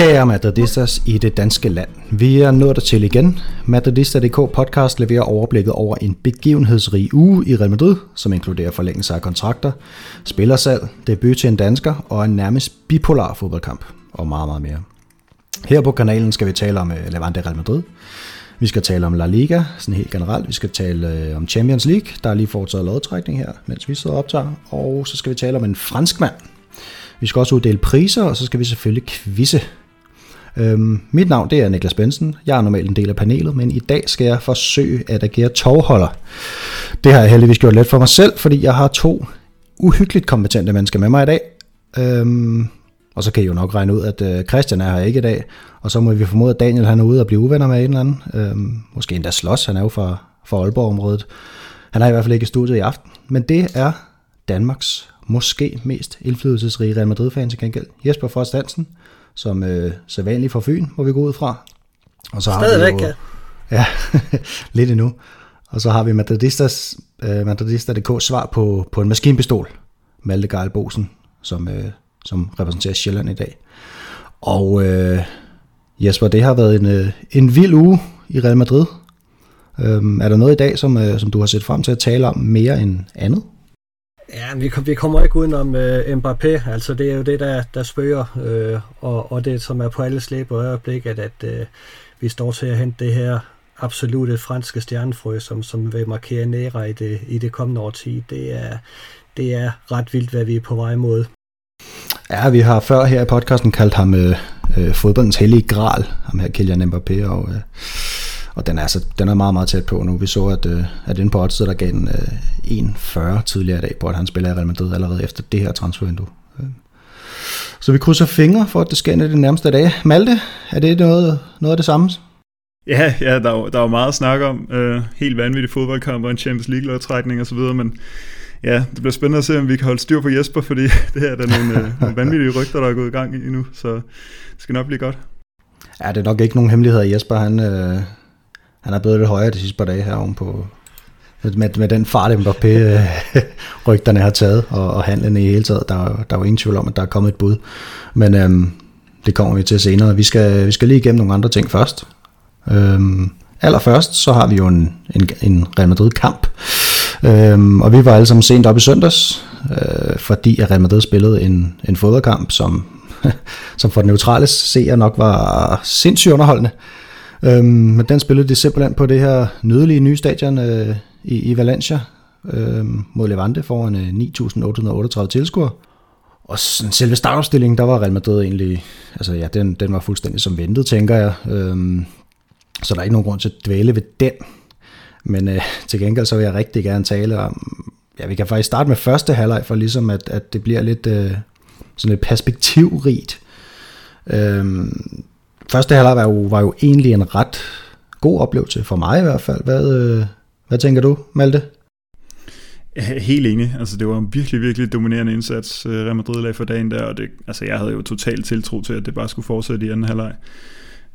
Kære Madridistas i det danske land. Vi er nået til igen. Madridista.dk podcast leverer overblikket over en begivenhedsrig uge i Real Madrid, som inkluderer forlængelse af kontrakter, spillersalg, debut til en dansker og en nærmest bipolar fodboldkamp og meget, meget mere. Her på kanalen skal vi tale om øh, Levante Real Madrid. Vi skal tale om La Liga, sådan helt generelt. Vi skal tale øh, om Champions League, der er lige foretaget lodtrækning her, mens vi sidder og optager. Og så skal vi tale om en fransk mand. Vi skal også uddele priser, og så skal vi selvfølgelig quizze Øhm, mit navn det er Niklas Bensen. Jeg er normalt en del af panelet, men i dag skal jeg forsøge at agere tovholder. Det har jeg heldigvis gjort let for mig selv, fordi jeg har to uhyggeligt kompetente mennesker med mig i dag. Øhm, og så kan I jo nok regne ud, at øh, Christian er her ikke i dag, og så må vi formode, at Daniel han er ude og blive uvenner med en eller anden. Øhm, måske endda slås, han er jo fra, fra Aalborg-området. Han er i hvert fald ikke i studiet i aften, men det er Danmarks måske mest indflydelsesrige Real Madrid-fan til gengæld. Jesper Frost Hansen, som øh, sædvanligt fra Fyn, hvor vi går ud fra. Og så har Stadigvæk, vi jo, ja. ja, lidt endnu. Og så har vi Madridistas, øh, Madridista.dk svar på, på en maskinpistol, Malte Geil Bosen, som, øh, som repræsenterer Sjælland i dag. Og øh, Jesper, det har været en, øh, en vild uge i Real Madrid. Øh, er der noget i dag, som, øh, som du har set frem til at tale om mere end andet? Ja, vi, vi kommer ikke udenom øh, Mbappé. Altså, det er jo det, der, der spøger, øh, og, og det, som er på alle slæb og øjeblikket, at øh, vi står til at hente det her absolute franske stjernefrø, som, som vil markere nære i det, i det kommende årti. Det er, det er ret vildt, hvad vi er på vej mod. Ja, vi har før her i podcasten kaldt ham øh, øh, fodboldens hellige gral, ham her Kylian Mbappé, og øh, og den er, altså, den er meget, meget tæt på nu. Vi så, at, øh, at inde på odds, der gav den øh, 1,40 tidligere i dag, på at han spiller i Real Madrid allerede efter det her transfervindue. Øh. Så vi krydser fingre for, at det sker i det nærmeste dage. Malte, er det noget, noget af det samme? Ja, ja der, er, der er jo meget at snakke om. Øh, helt vanvittig fodboldkamp og en Champions League-lodtrækning osv., men ja, det bliver spændende at se, om vi kan holde styr på Jesper, fordi det her er der nogle, uh, nogle vanvittige rygter, der er gået i gang i nu, så det skal nok blive godt. Ja, det er nok ikke nogen hemmelighed, Jesper han, øh, han er blevet lidt højere de sidste par dage her på med, med den fart, Mbappé øh, rygterne har taget, og, og handlen i hele taget. Der, der er jo ingen tvivl om, at der er kommet et bud. Men øhm, det kommer vi til senere. Vi skal, vi skal lige igennem nogle andre ting først. Øhm, allerførst, så har vi jo en, en, en Real Madrid-kamp. Øhm, og vi var alle sammen sent op i søndags, øh, fordi at Real Madrid spillede en, en fodboldkamp, som, som for den neutrale seer nok var sindssygt underholdende. Øhm, men den spillede de simpelthen på det her nydelige nye stadion øh, i, i Valencia øh, mod Levante foran øh, 9.838 tilskuere. Og selve startopstillingen, der var Real Madrid egentlig, altså ja, den, den var fuldstændig som ventet, tænker jeg. Øhm, så der er ikke nogen grund til at dvæle ved den. Men øh, til gengæld så vil jeg rigtig gerne tale om, ja, vi kan faktisk starte med første halvleg, for ligesom at, at det bliver lidt øh, sådan et perspektivrigt. Øhm, første halvleg var jo, var jo egentlig en ret god oplevelse, for mig i hvert fald. Hvad, øh, hvad tænker du, Malte? Helt enig. Altså, det var en virkelig, virkelig dominerende indsats, øh, Real Madrid lag for dagen der, og det, altså, jeg havde jo totalt tiltro til, at det bare skulle fortsætte i anden halvleg.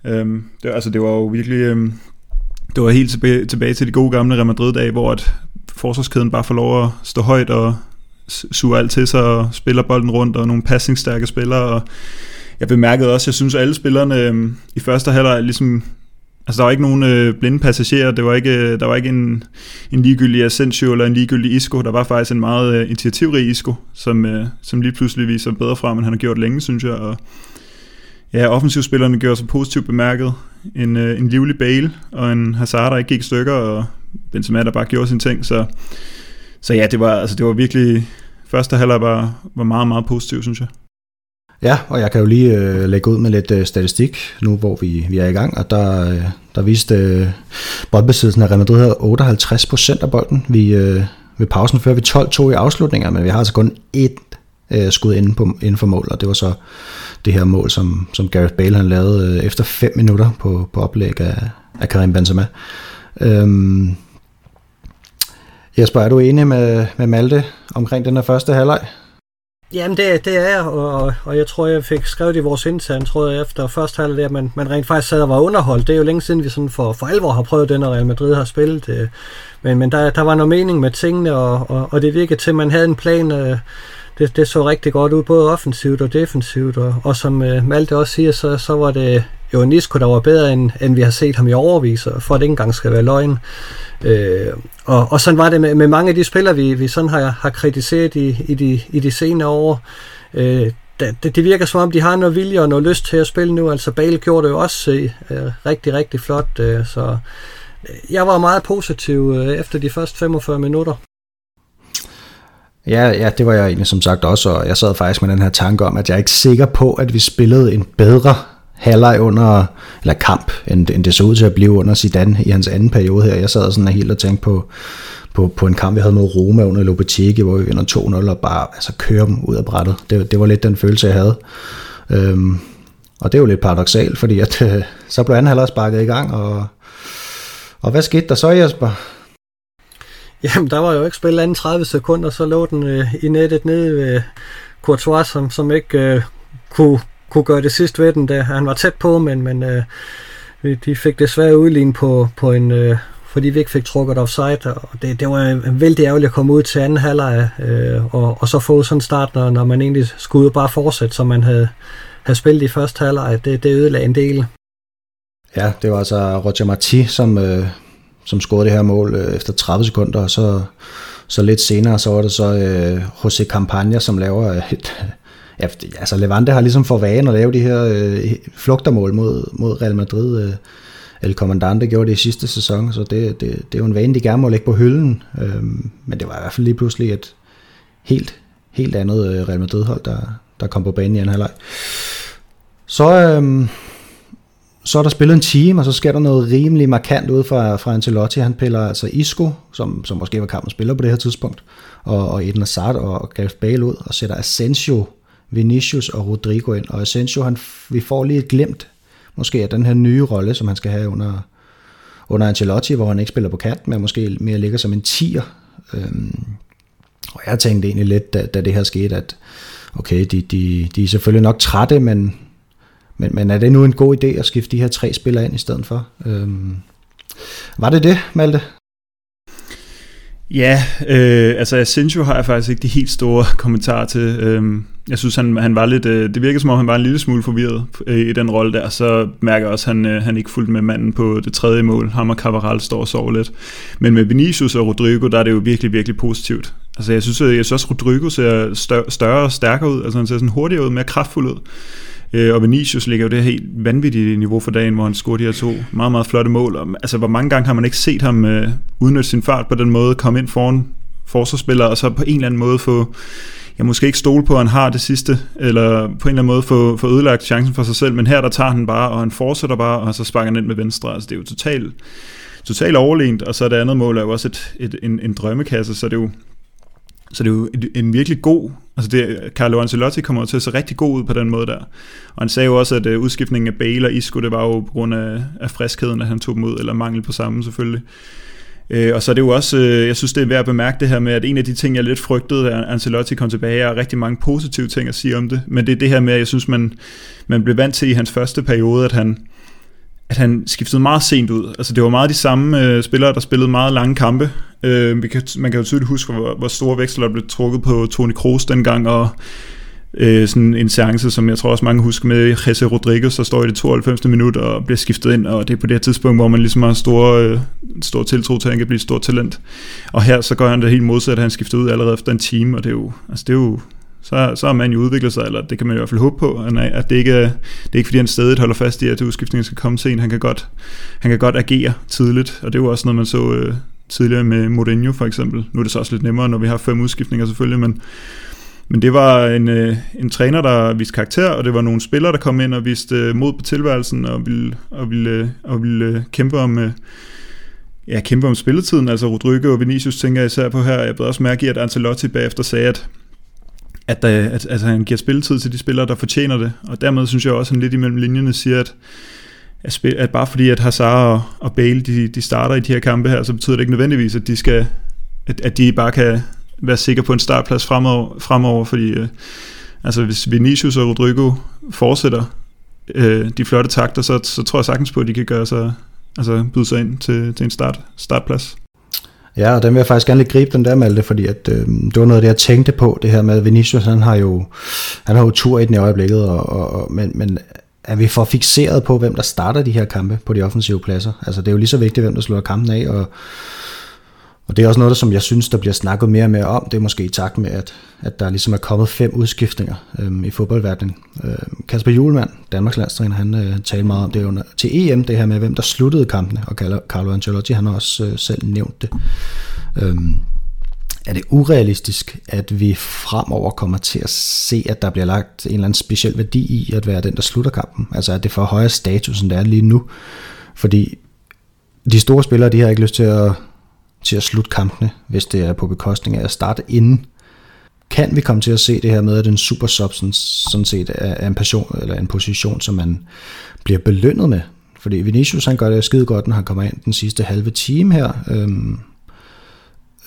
Øhm, det, altså, det var jo virkelig... Øhm, det var helt tilbage, tilbage til de gode gamle Real Madrid-dage, hvor at forsvarskæden bare får lov at stå højt og suge alt til sig og spiller bolden rundt, og nogle passingstærke spillere, og jeg bemærkede også, jeg synes, at alle spillerne øh, i første halvleg ligesom Altså, der var ikke nogen øh, blinde passagerer, det var ikke, øh, der var ikke en, en ligegyldig Asensio eller en ligegyldig Isco, der var faktisk en meget øh, initiativrig Isco, som, øh, som lige pludselig viser bedre frem, end han har gjort længe, synes jeg, og ja, offensivspillerne gjorde sig positivt bemærket. En, øh, en livlig Bale og en Hazard, der ikke gik stykker, og Benzema, der bare gjorde sin ting, så, så ja, det var, altså, det var virkelig, første halvleg var, var meget, meget positiv, synes jeg. Ja, og jeg kan jo lige øh, lægge ud med lidt øh, statistik, nu hvor vi, vi er i gang, og der, øh, der viste øh, boldbesiddelsen af Real Madrid havde 58% af bolden. Vi, øh, ved pausen før vi 12-2 i afslutninger, men vi har altså kun et øh, skud inden, på, inden for mål, og det var så det her mål, som, som Gareth Bale han lavede øh, efter 5 minutter på, på oplæg af, af Karim Benzema. Øhm, Jesper, er du enig med, med Malte omkring den her første halvleg? Jamen det, det er og, og jeg tror, jeg fik skrevet i vores intern, tror jeg, efter første halvleg, at man, man rent faktisk sad og var underholdt. Det er jo længe siden, vi sådan for, for alvor har prøvet den, og Real Madrid har spillet. Øh, men, men der, der var noget mening med tingene, og, og, og det virkede til, at man havde en plan. Øh, det, det så rigtig godt ud, både offensivt og defensivt, og, og som øh, Malte også siger, så, så var det jo Nisko, der var bedre, end, end vi har set ham i overvis, for at det ikke engang skal være løgn. Øh, og, og sådan var det med, med mange af de spillere, vi, vi sådan har, har kritiseret i, i, de, i de senere år. Øh, det, det virker som om, de har noget vilje og noget lyst til at spille nu. Altså Bale gjorde det jo også øh, rigtig, rigtig flot. Øh, så øh, jeg var meget positiv øh, efter de første 45 minutter. Ja, ja, det var jeg egentlig som sagt også, og jeg sad faktisk med den her tanke om, at jeg er ikke sikker på, at vi spillede en bedre halvleg under, eller kamp, end, end det så ud til at blive under Zidane i hans anden periode her. Jeg sad sådan helt og tænkte på, på, på en kamp, vi havde mod Roma under Lopetegi, hvor vi vinder 2-0 og bare altså, kører dem ud af brættet. Det, det var lidt den følelse, jeg havde. Øhm, og det er jo lidt paradoxalt, fordi at, øh, så blev anden halvleg sparket i gang, og, og hvad skete der så, Jesper? Jamen, der var jo ikke spillet anden 30 sekunder, så lå den øh, i nettet nede ved Courtois, som, som ikke øh, kunne, kunne gøre det sidst ved den. Da Han var tæt på, men, men øh, de fik desværre udlignet på, på en... Øh, fordi vi ikke fik trukket offside, og det, det var en vældig ærgerligt at komme ud til anden halvleg, øh, og, og så få sådan en start, når, når man egentlig skulle bare fortsætte, som man havde, havde spillet i første halvleg. Det, det ødelagde en del. Ja, det var altså Roger Marti, som, øh, som scorede det her mål øh, efter 30 sekunder, og så, så lidt senere, så var det så øh, José Campagna, som laver et, ja, altså Levante har ligesom for vane at lave de her øh, flugtermål mod, mod Real Madrid. Øh, El Comandante gjorde det i sidste sæson, så det, det, det er jo en vane, de gerne må lægge på hylden. Øh, men det var i hvert fald lige pludselig et helt, helt andet øh, Real Madrid-hold, der, der kom på banen i anden halvleg. Så, øh, så er der spillet en time, og så sker der noget rimelig markant ud fra, fra Ancelotti. Han piller altså Isco, som, som måske var kampens spiller på det her tidspunkt, og, og Eden Hazard og Gareth Bale ud, og sætter Asensio, Vinicius og Rodrigo ind. Og Asensio, han, vi får lige et glemt, måske af den her nye rolle, som han skal have under, under Ancelotti, hvor han ikke spiller på kant, men måske mere ligger som en tier. Øhm, og jeg tænkte egentlig lidt, da, da det her skete, at okay, de, de, de er selvfølgelig nok trætte, men men, men er det nu en god idé at skifte de her tre spillere ind i stedet for? Øhm, var det det, Malte? Ja, øh, altså Asensio har jeg faktisk ikke de helt store kommentarer til. Øhm, jeg synes, han, han var lidt, øh, det virker som om, han var en lille smule forvirret øh, i den rolle der. Så mærker jeg også, at han, øh, han ikke fulgte med manden på det tredje mål. Ham og Cavaral står og sover lidt. Men med Vinicius og Rodrigo, der er det jo virkelig, virkelig positivt. Altså jeg synes, øh, jeg synes også, Rodrigo ser større, større og stærkere ud. Altså han ser sådan hurtigere ud, mere kraftfuld ud. Øh, og Vinicius ligger jo det helt vanvittige niveau for dagen, hvor han scorede de her to meget, meget flotte mål. Og, altså, hvor mange gange har man ikke set ham øh, udnytte sin fart på den måde, komme ind foran forsvarsspillere, og så på en eller anden måde få, jeg måske ikke stole på, at han har det sidste, eller på en eller anden måde få, få ødelagt chancen for sig selv, men her der tager han bare, og han fortsætter bare, og så sparker han ind med venstre. Altså, det er jo totalt total overlegent, og så det andet mål er jo også et, et, en, en drømmekasse, så det er jo så det er jo en virkelig god, altså det, Carlo Ancelotti kommer til at se rigtig god ud på den måde der. Og han sagde jo også, at øh, udskiftningen af Bale og Isco, det var jo på grund af, af friskheden, at han tog dem ud, eller mangel på sammen selvfølgelig. Uh, og så er det jo også, øh, jeg synes det er værd at bemærke det her med, at en af de ting, jeg lidt frygtede, da Ancelotti kom tilbage, er rigtig mange positive ting at sige om det. Men det er det her med, at jeg synes, man, man blev vant til i hans første periode, at han, at han skiftede meget sent ud. Altså det var meget de samme øh, spillere, der spillede meget lange kampe. Øh, vi kan, man kan jo tydeligt huske, hvor, hvor store veksler der blev trukket på Toni Kroos dengang, og øh, sådan en seance, som jeg tror også mange husker med Jesse Rodriguez, der står i det 92. minut og bliver skiftet ind, og det er på det her tidspunkt, hvor man ligesom har stor, øh, stor tiltro til, at han kan blive et stort talent. Og her så gør han det helt modsat, at han skifter ud allerede efter en time, og det er jo, altså det er jo så, så har man jo udviklet sig, eller det kan man i hvert fald håbe på, at det ikke er, det er ikke fordi han stadig holder fast i, at udskiftningen skal komme sent. Han kan godt, han kan godt agere tidligt, og det er jo også noget, man så øh, tidligere med Mourinho for eksempel. Nu er det så også lidt nemmere, når vi har fem udskiftninger selvfølgelig, men, men det var en, øh, en træner, der viste karakter, og det var nogle spillere, der kom ind og viste øh, mod på tilværelsen, og ville, og ville, øh, og ville øh, kæmpe om... Øh, ja, kæmpe om spilletiden, altså Rodrigo og Vinicius tænker jeg især på her. Jeg blev også mærke i, at Ancelotti bagefter sagde, at at, der, at, at han giver spilletid til de spillere, der fortjener det. Og dermed synes jeg også, at han lidt imellem linjerne siger, at, at, spille, at bare fordi at Hazard og, og Bale de, de starter i de her kampe her, så betyder det ikke nødvendigvis, at de skal at, at de bare kan være sikker på en startplads fremover, fremover fordi øh, altså hvis Vinicius og Rodrigo fortsætter øh, de flotte takter, så, så tror jeg sagtens på, at de kan gøre sig, altså byde sig ind til, til en start, startplads. Ja, og den vil jeg faktisk gerne lige gribe den der, Malte, fordi at, øh, det var noget af det, jeg tænkte på, det her med Vinicius, han har jo, han har jo tur i den i øjeblikket, og, og, og, men, men er vi for fixeret på, hvem der starter de her kampe på de offensive pladser? Altså det er jo lige så vigtigt, hvem der slår kampen af, og, og det er også noget, der, som jeg synes, der bliver snakket mere og mere om. Det er måske i takt med, at, at der ligesom er kommet fem udskiftninger øhm, i fodboldverdenen. Øhm, Kasper Julemand, Danmarks landstræner, han øh, talte meget om det under, til EM, det her med, hvem der sluttede kampene, og Carlo Ancelotti, han har også øh, selv nævnt det. Øhm, er det urealistisk, at vi fremover kommer til at se, at der bliver lagt en eller anden speciel værdi i at være den, der slutter kampen? Altså at det får højere status, end det er lige nu. Fordi de store spillere, de har ikke lyst til at til at slutte kampene, hvis det er på bekostning af at starte inden. Kan vi komme til at se det her med, at en super substance sådan set er en, passion, eller en position, som man bliver belønnet med? Fordi Vinicius han gør det skide godt, når han kommer ind den sidste halve time her. Øhm,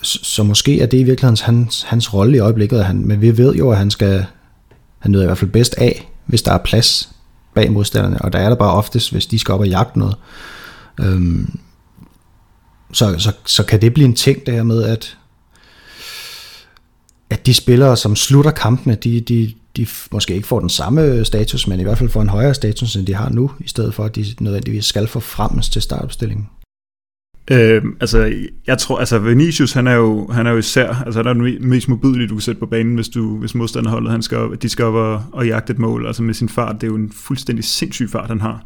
så måske er det i virkeligheden hans, hans rolle i øjeblikket, han, men vi ved jo, at han skal, han nyder i hvert fald bedst af, hvis der er plads bag modstanderne, og der er der bare oftest, hvis de skal op og jagte noget. Øhm, så, så, så kan det blive en ting, det her med, at, at de spillere, som slutter kampene, de, de, de måske ikke får den samme status, men i hvert fald får en højere status, end de har nu, i stedet for, at de nødvendigvis skal få frem til startopstillingen. Øh, altså, jeg tror, altså Vinicius, han er jo, han er jo især, altså han er den mest mobilige, du kan sætte på banen, hvis, du, hvis modstanderholdet, han skal de skal op og, og jagte et mål, altså med sin fart, det er jo en fuldstændig sindssyg fart, han har.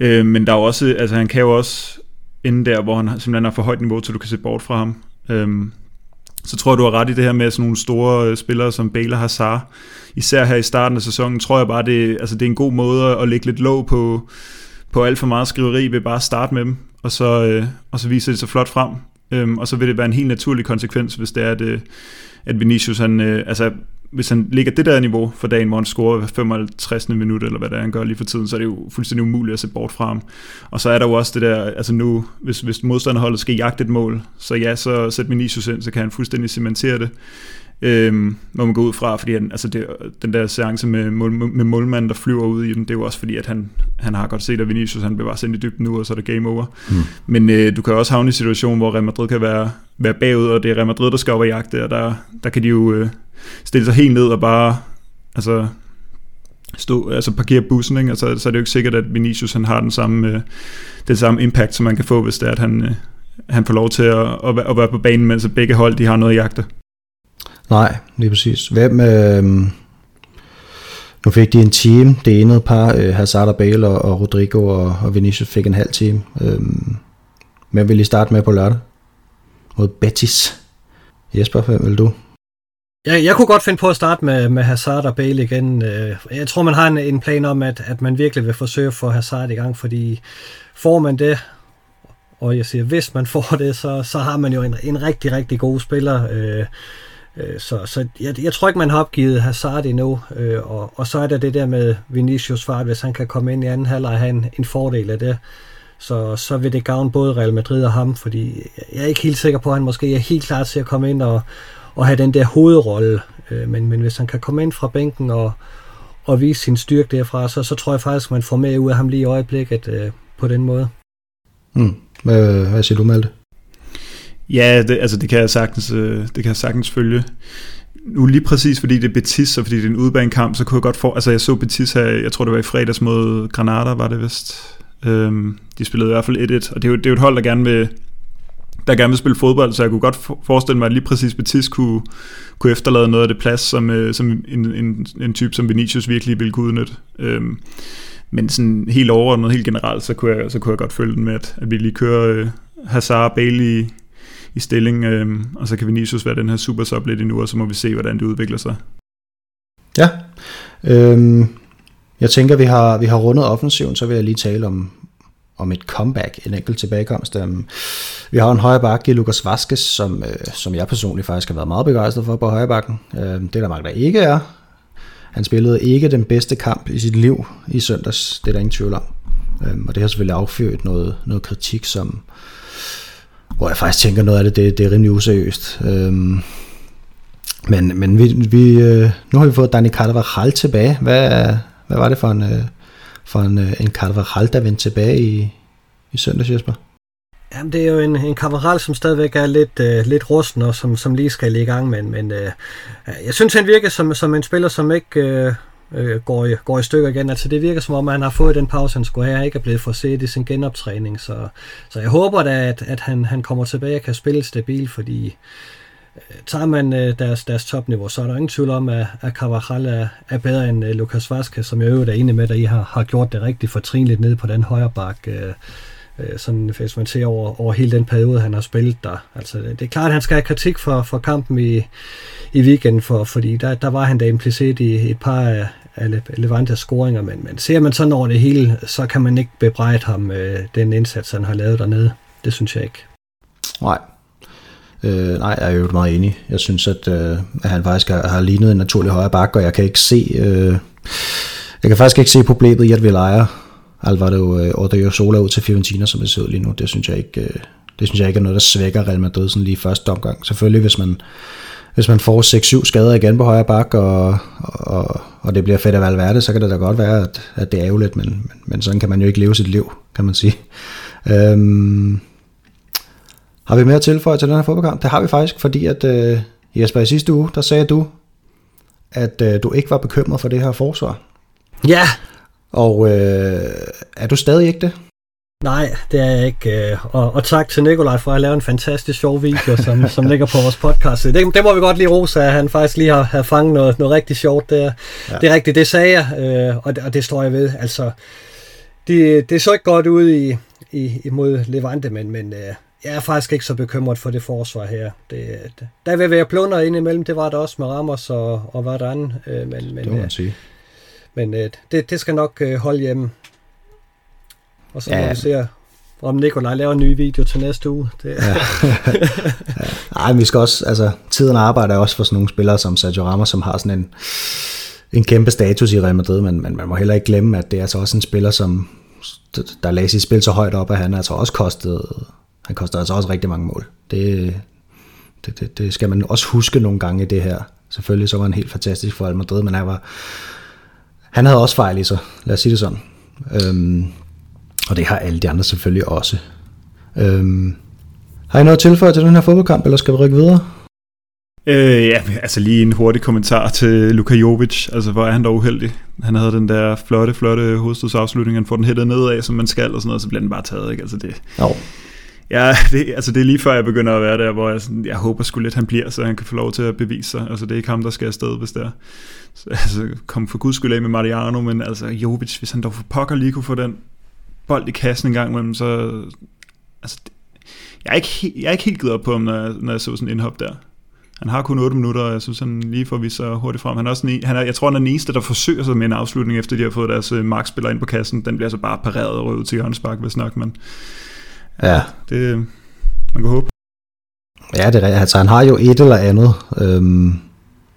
Øh, men der er jo også, altså han kan jo også, inden der, hvor han simpelthen har for højt niveau, så du kan se bort fra ham. Øh, så tror jeg, du har ret i det her med sådan nogle store øh, spillere som Bale og Hazard. Især her i starten af sæsonen, tror jeg bare, det, altså det er en god måde at lægge lidt låg på, på alt for meget skriveri ved bare at starte med dem, og så, øh, og så viser det sig flot frem. Øhm, og så vil det være en helt naturlig konsekvens, hvis det er, at, øh, at Vinicius, han, øh, altså hvis han ligger det der niveau for dagen, hvor han scorer 55. minut, eller hvad det er, han gør lige for tiden, så er det jo fuldstændig umuligt at se bort fra ham. Og så er der jo også det der, altså nu, hvis, hvis modstanderholdet skal jagte et mål, så ja, så sæt Vinicius ind, så kan han fuldstændig cementere det. Øhm, må man gå ud fra, fordi han, altså det, den der seance med, med målmanden, der flyver ud i den, det er jo også fordi, at han, han har godt set, at Vinicius han bevarer sendt i dybden nu, og så er det game over. Mm. Men øh, du kan også havne i en situation, hvor Real Madrid kan være, være bagud, og det er Real Madrid, der skal op og jagte, og der, der kan de jo øh, stille sig helt ned og bare altså, stå, altså parkere bussen, ikke? Altså, så er det jo ikke sikkert, at Vinicius han har den samme, øh, den samme impact, som man kan få, hvis det er, at han, øh, han får lov til at, at, at være på banen, mens begge hold de har noget at jagte. Nej, lige præcis. Hvem, øh, nu fik de en team, det ene par, øh, Hazard og Bale og, og Rodrigo og, og Vinicius fik en halv time. Øh, hvem vil I starte med på lørdag? Mod Betis. Jesper, hvem vil du? Jeg, jeg kunne godt finde på at starte med, med Hazard og Bale igen. Øh, jeg tror, man har en, en plan om, at, at man virkelig vil forsøge at få Hazard i gang, fordi får man det, og jeg siger, hvis man får det, så, så har man jo en, en rigtig, rigtig god spiller. Øh, Øh, så så jeg, jeg tror ikke, man har opgivet Hazard endnu. Øh, og, og så er der det der med Vinicius fart, hvis han kan komme ind i anden halvleg og have en, en fordel af det. Så, så vil det gavne både Real Madrid og ham, fordi jeg er ikke helt sikker på, at han måske er helt klar til at komme ind og, og have den der hovedrolle. Øh, men, men hvis han kan komme ind fra bænken og, og vise sin styrke derfra, så, så tror jeg faktisk, man får mere ud af ham lige i øjeblikket øh, på den måde. Mm. Hvad, hvad siger du, Malte? Ja, det, altså det kan jeg sagtens, øh, det kan jeg sagtens følge. Nu lige præcis fordi det er Betis, og fordi det er en udbanekamp, så kunne jeg godt få, altså jeg så Betis her, jeg tror det var i fredags mod Granada, var det vist. Øhm, de spillede i hvert fald 1-1, og det er, jo, det er jo et hold, der gerne vil, der gerne vil spille fodbold, så jeg kunne godt forestille mig, at lige præcis Betis kunne, kunne efterlade noget af det plads, som, øh, som en, en, en type som Vinicius virkelig ville kunne udnytte. Øhm, men sådan helt overordnet, helt generelt, så kunne jeg, så kunne jeg godt følge den med, at, at vi lige kører øh, Hazard Bailey, i stilling, øh, og så kan Vinicius være den her super sub lidt endnu, og så må vi se, hvordan det udvikler sig. Ja, øhm, jeg tænker, vi har, vi har rundet offensiven, så vil jeg lige tale om, om et comeback, en enkelt tilbagekomst. Um, vi har en højre bakke, Lukas Vaskes, som, øh, som jeg personligt faktisk har været meget begejstret for på højre bakken. Øhm, det er der mange, der ikke er. Han spillede ikke den bedste kamp i sit liv i søndags, det er der ingen tvivl om. Um, og det har selvfølgelig affyret noget, noget kritik, som, hvor jeg faktisk tænker noget af det, det, det er rimelig useriøst. Øhm, Men, men vi, vi, øh, nu har vi fået Dani Carvajal tilbage. Hvad, hvad var det for en, øh, for en, øh, en Carvajal, der vendte tilbage i, i søndags, Jesper? Jamen, det er jo en, en Carvajal, som stadigvæk er lidt, øh, lidt rusten, og som, som lige skal i gang med. Men øh, jeg synes, han virker som, som en spiller, som ikke øh, øh, går, i, går i stykker igen. Altså, det virker som om, han har fået den pause, han skulle have, ikke er blevet for set i sin genoptræning. Så, så jeg håber da, at, at han, han kommer tilbage og kan spille stabil, fordi øh, tager man øh, deres, deres topniveau, så er der ingen tvivl om, at, at Carvajal er, er bedre end øh, Lucas Vazquez, som jeg øvrigt er enig med, at I har, har gjort det rigtig fortrinligt ned på den højre bak. Øh, øh, sådan, hvis man ser over, over hele den periode, han har spillet der. Altså, det er klart, at han skal have kritik for, for kampen i, i weekenden, for, fordi der, der var han da implicit i et par af, af Levantes scoringer, men, men ser man sådan over det hele, så kan man ikke bebrejde ham øh, den indsats, han har lavet dernede. Det synes jeg ikke. Nej. Øh, nej, jeg er jo meget enig. Jeg synes, at, øh, at han faktisk har, har lignet en naturlig højre bakke, og jeg kan ikke se... Øh, jeg kan faktisk ikke se problemet i, at vi leger Alvaro øh, Odriozola ud til Fiorentina, som det ser ud lige nu. Det synes jeg ikke, øh, det synes jeg ikke er noget, der svækker Real Madrid sådan lige første omgang. Selvfølgelig, hvis man, hvis man får 6-7 skader igen på højre bak, og, og, og det bliver fedt at Valverde, så kan det da godt være, at, at det er ærgerligt, men, men, men sådan kan man jo ikke leve sit liv, kan man sige. Øhm, har vi mere at tilføje til den her fodboldkamp? Det har vi faktisk, fordi at øh, Jesper, i sidste uge, der sagde du, at øh, du ikke var bekymret for det her forsvar. Ja, og øh, er du stadig ikke det? Nej, det er jeg ikke. Øh, og, og tak til Nikolaj for at lave en fantastisk sjov video, som, som ligger på vores podcast. Det, det må vi godt lige rose, at han faktisk lige har, har fanget noget, noget rigtig sjovt der. Ja. Det er rigtigt, det sagde jeg, øh, og, det, og det står jeg ved. Altså, det, det så ikke godt ud i, i, imod Levante, men, men øh, jeg er faktisk ikke så bekymret for det forsvar her. Det, det, der vil være plunder ind imellem, det var der også med Ramos og, og hvad der andet. Men, men, det må man sige. Men det, det skal nok holde hjemme. Og så ja. må vi se, om Nikolaj laver en ny video til næste uge. Det. Ja. ja. Ej, vi skal også, altså, tiden arbejder også for sådan nogle spillere som Sergio Ramos, som har sådan en, en kæmpe status i Real Madrid, men, men man må heller ikke glemme, at det er altså også en spiller, som der lagde sit spil så højt op, at han altså også kostede, han kostede altså også rigtig mange mål. Det, det, det, det skal man også huske nogle gange i det her. Selvfølgelig så var han helt fantastisk for Real Madrid, men han var, han havde også fejl i sig, lad os sige det sådan. Øhm, og det har alle de andre selvfølgelig også. Øhm, har I noget tilføje til den her fodboldkamp, eller skal vi rykke videre? Øh, ja, altså lige en hurtig kommentar til Luka Jovic. Altså, hvor er han dog uheldig. Han havde den der flotte, flotte hovedstødsafslutning. Han får den hættet nedad, som man skal, og sådan noget, så bliver den bare taget, ikke? Altså, det, jo. Ja, det, altså det er lige før jeg begynder at være der, hvor jeg, sådan, jeg håber sgu lidt, han bliver, så han kan få lov til at bevise sig. Altså det er ikke ham, der skal afsted, hvis det er. Så, altså kom for guds skyld af med Mariano, men altså Jovic, hvis han dog for pokker lige kunne få den bold i kassen en gang imellem, så... Altså, jeg er ikke, jeg er ikke helt givet op på ham, når jeg, når jeg så sådan en indhop der. Han har kun 8 minutter, og jeg synes, han lige får vist sig hurtigt frem. Han er også en, han er, jeg tror, han er den eneste, der forsøger sig med en afslutning, efter de har fået deres uh, markspiller ind på kassen. Den bliver så bare pareret og røvet til hjørnespark, hvis nok, men Ja. Det, man kan håbe. Ja, det er rigtigt. Altså, han har jo et eller andet, øhm,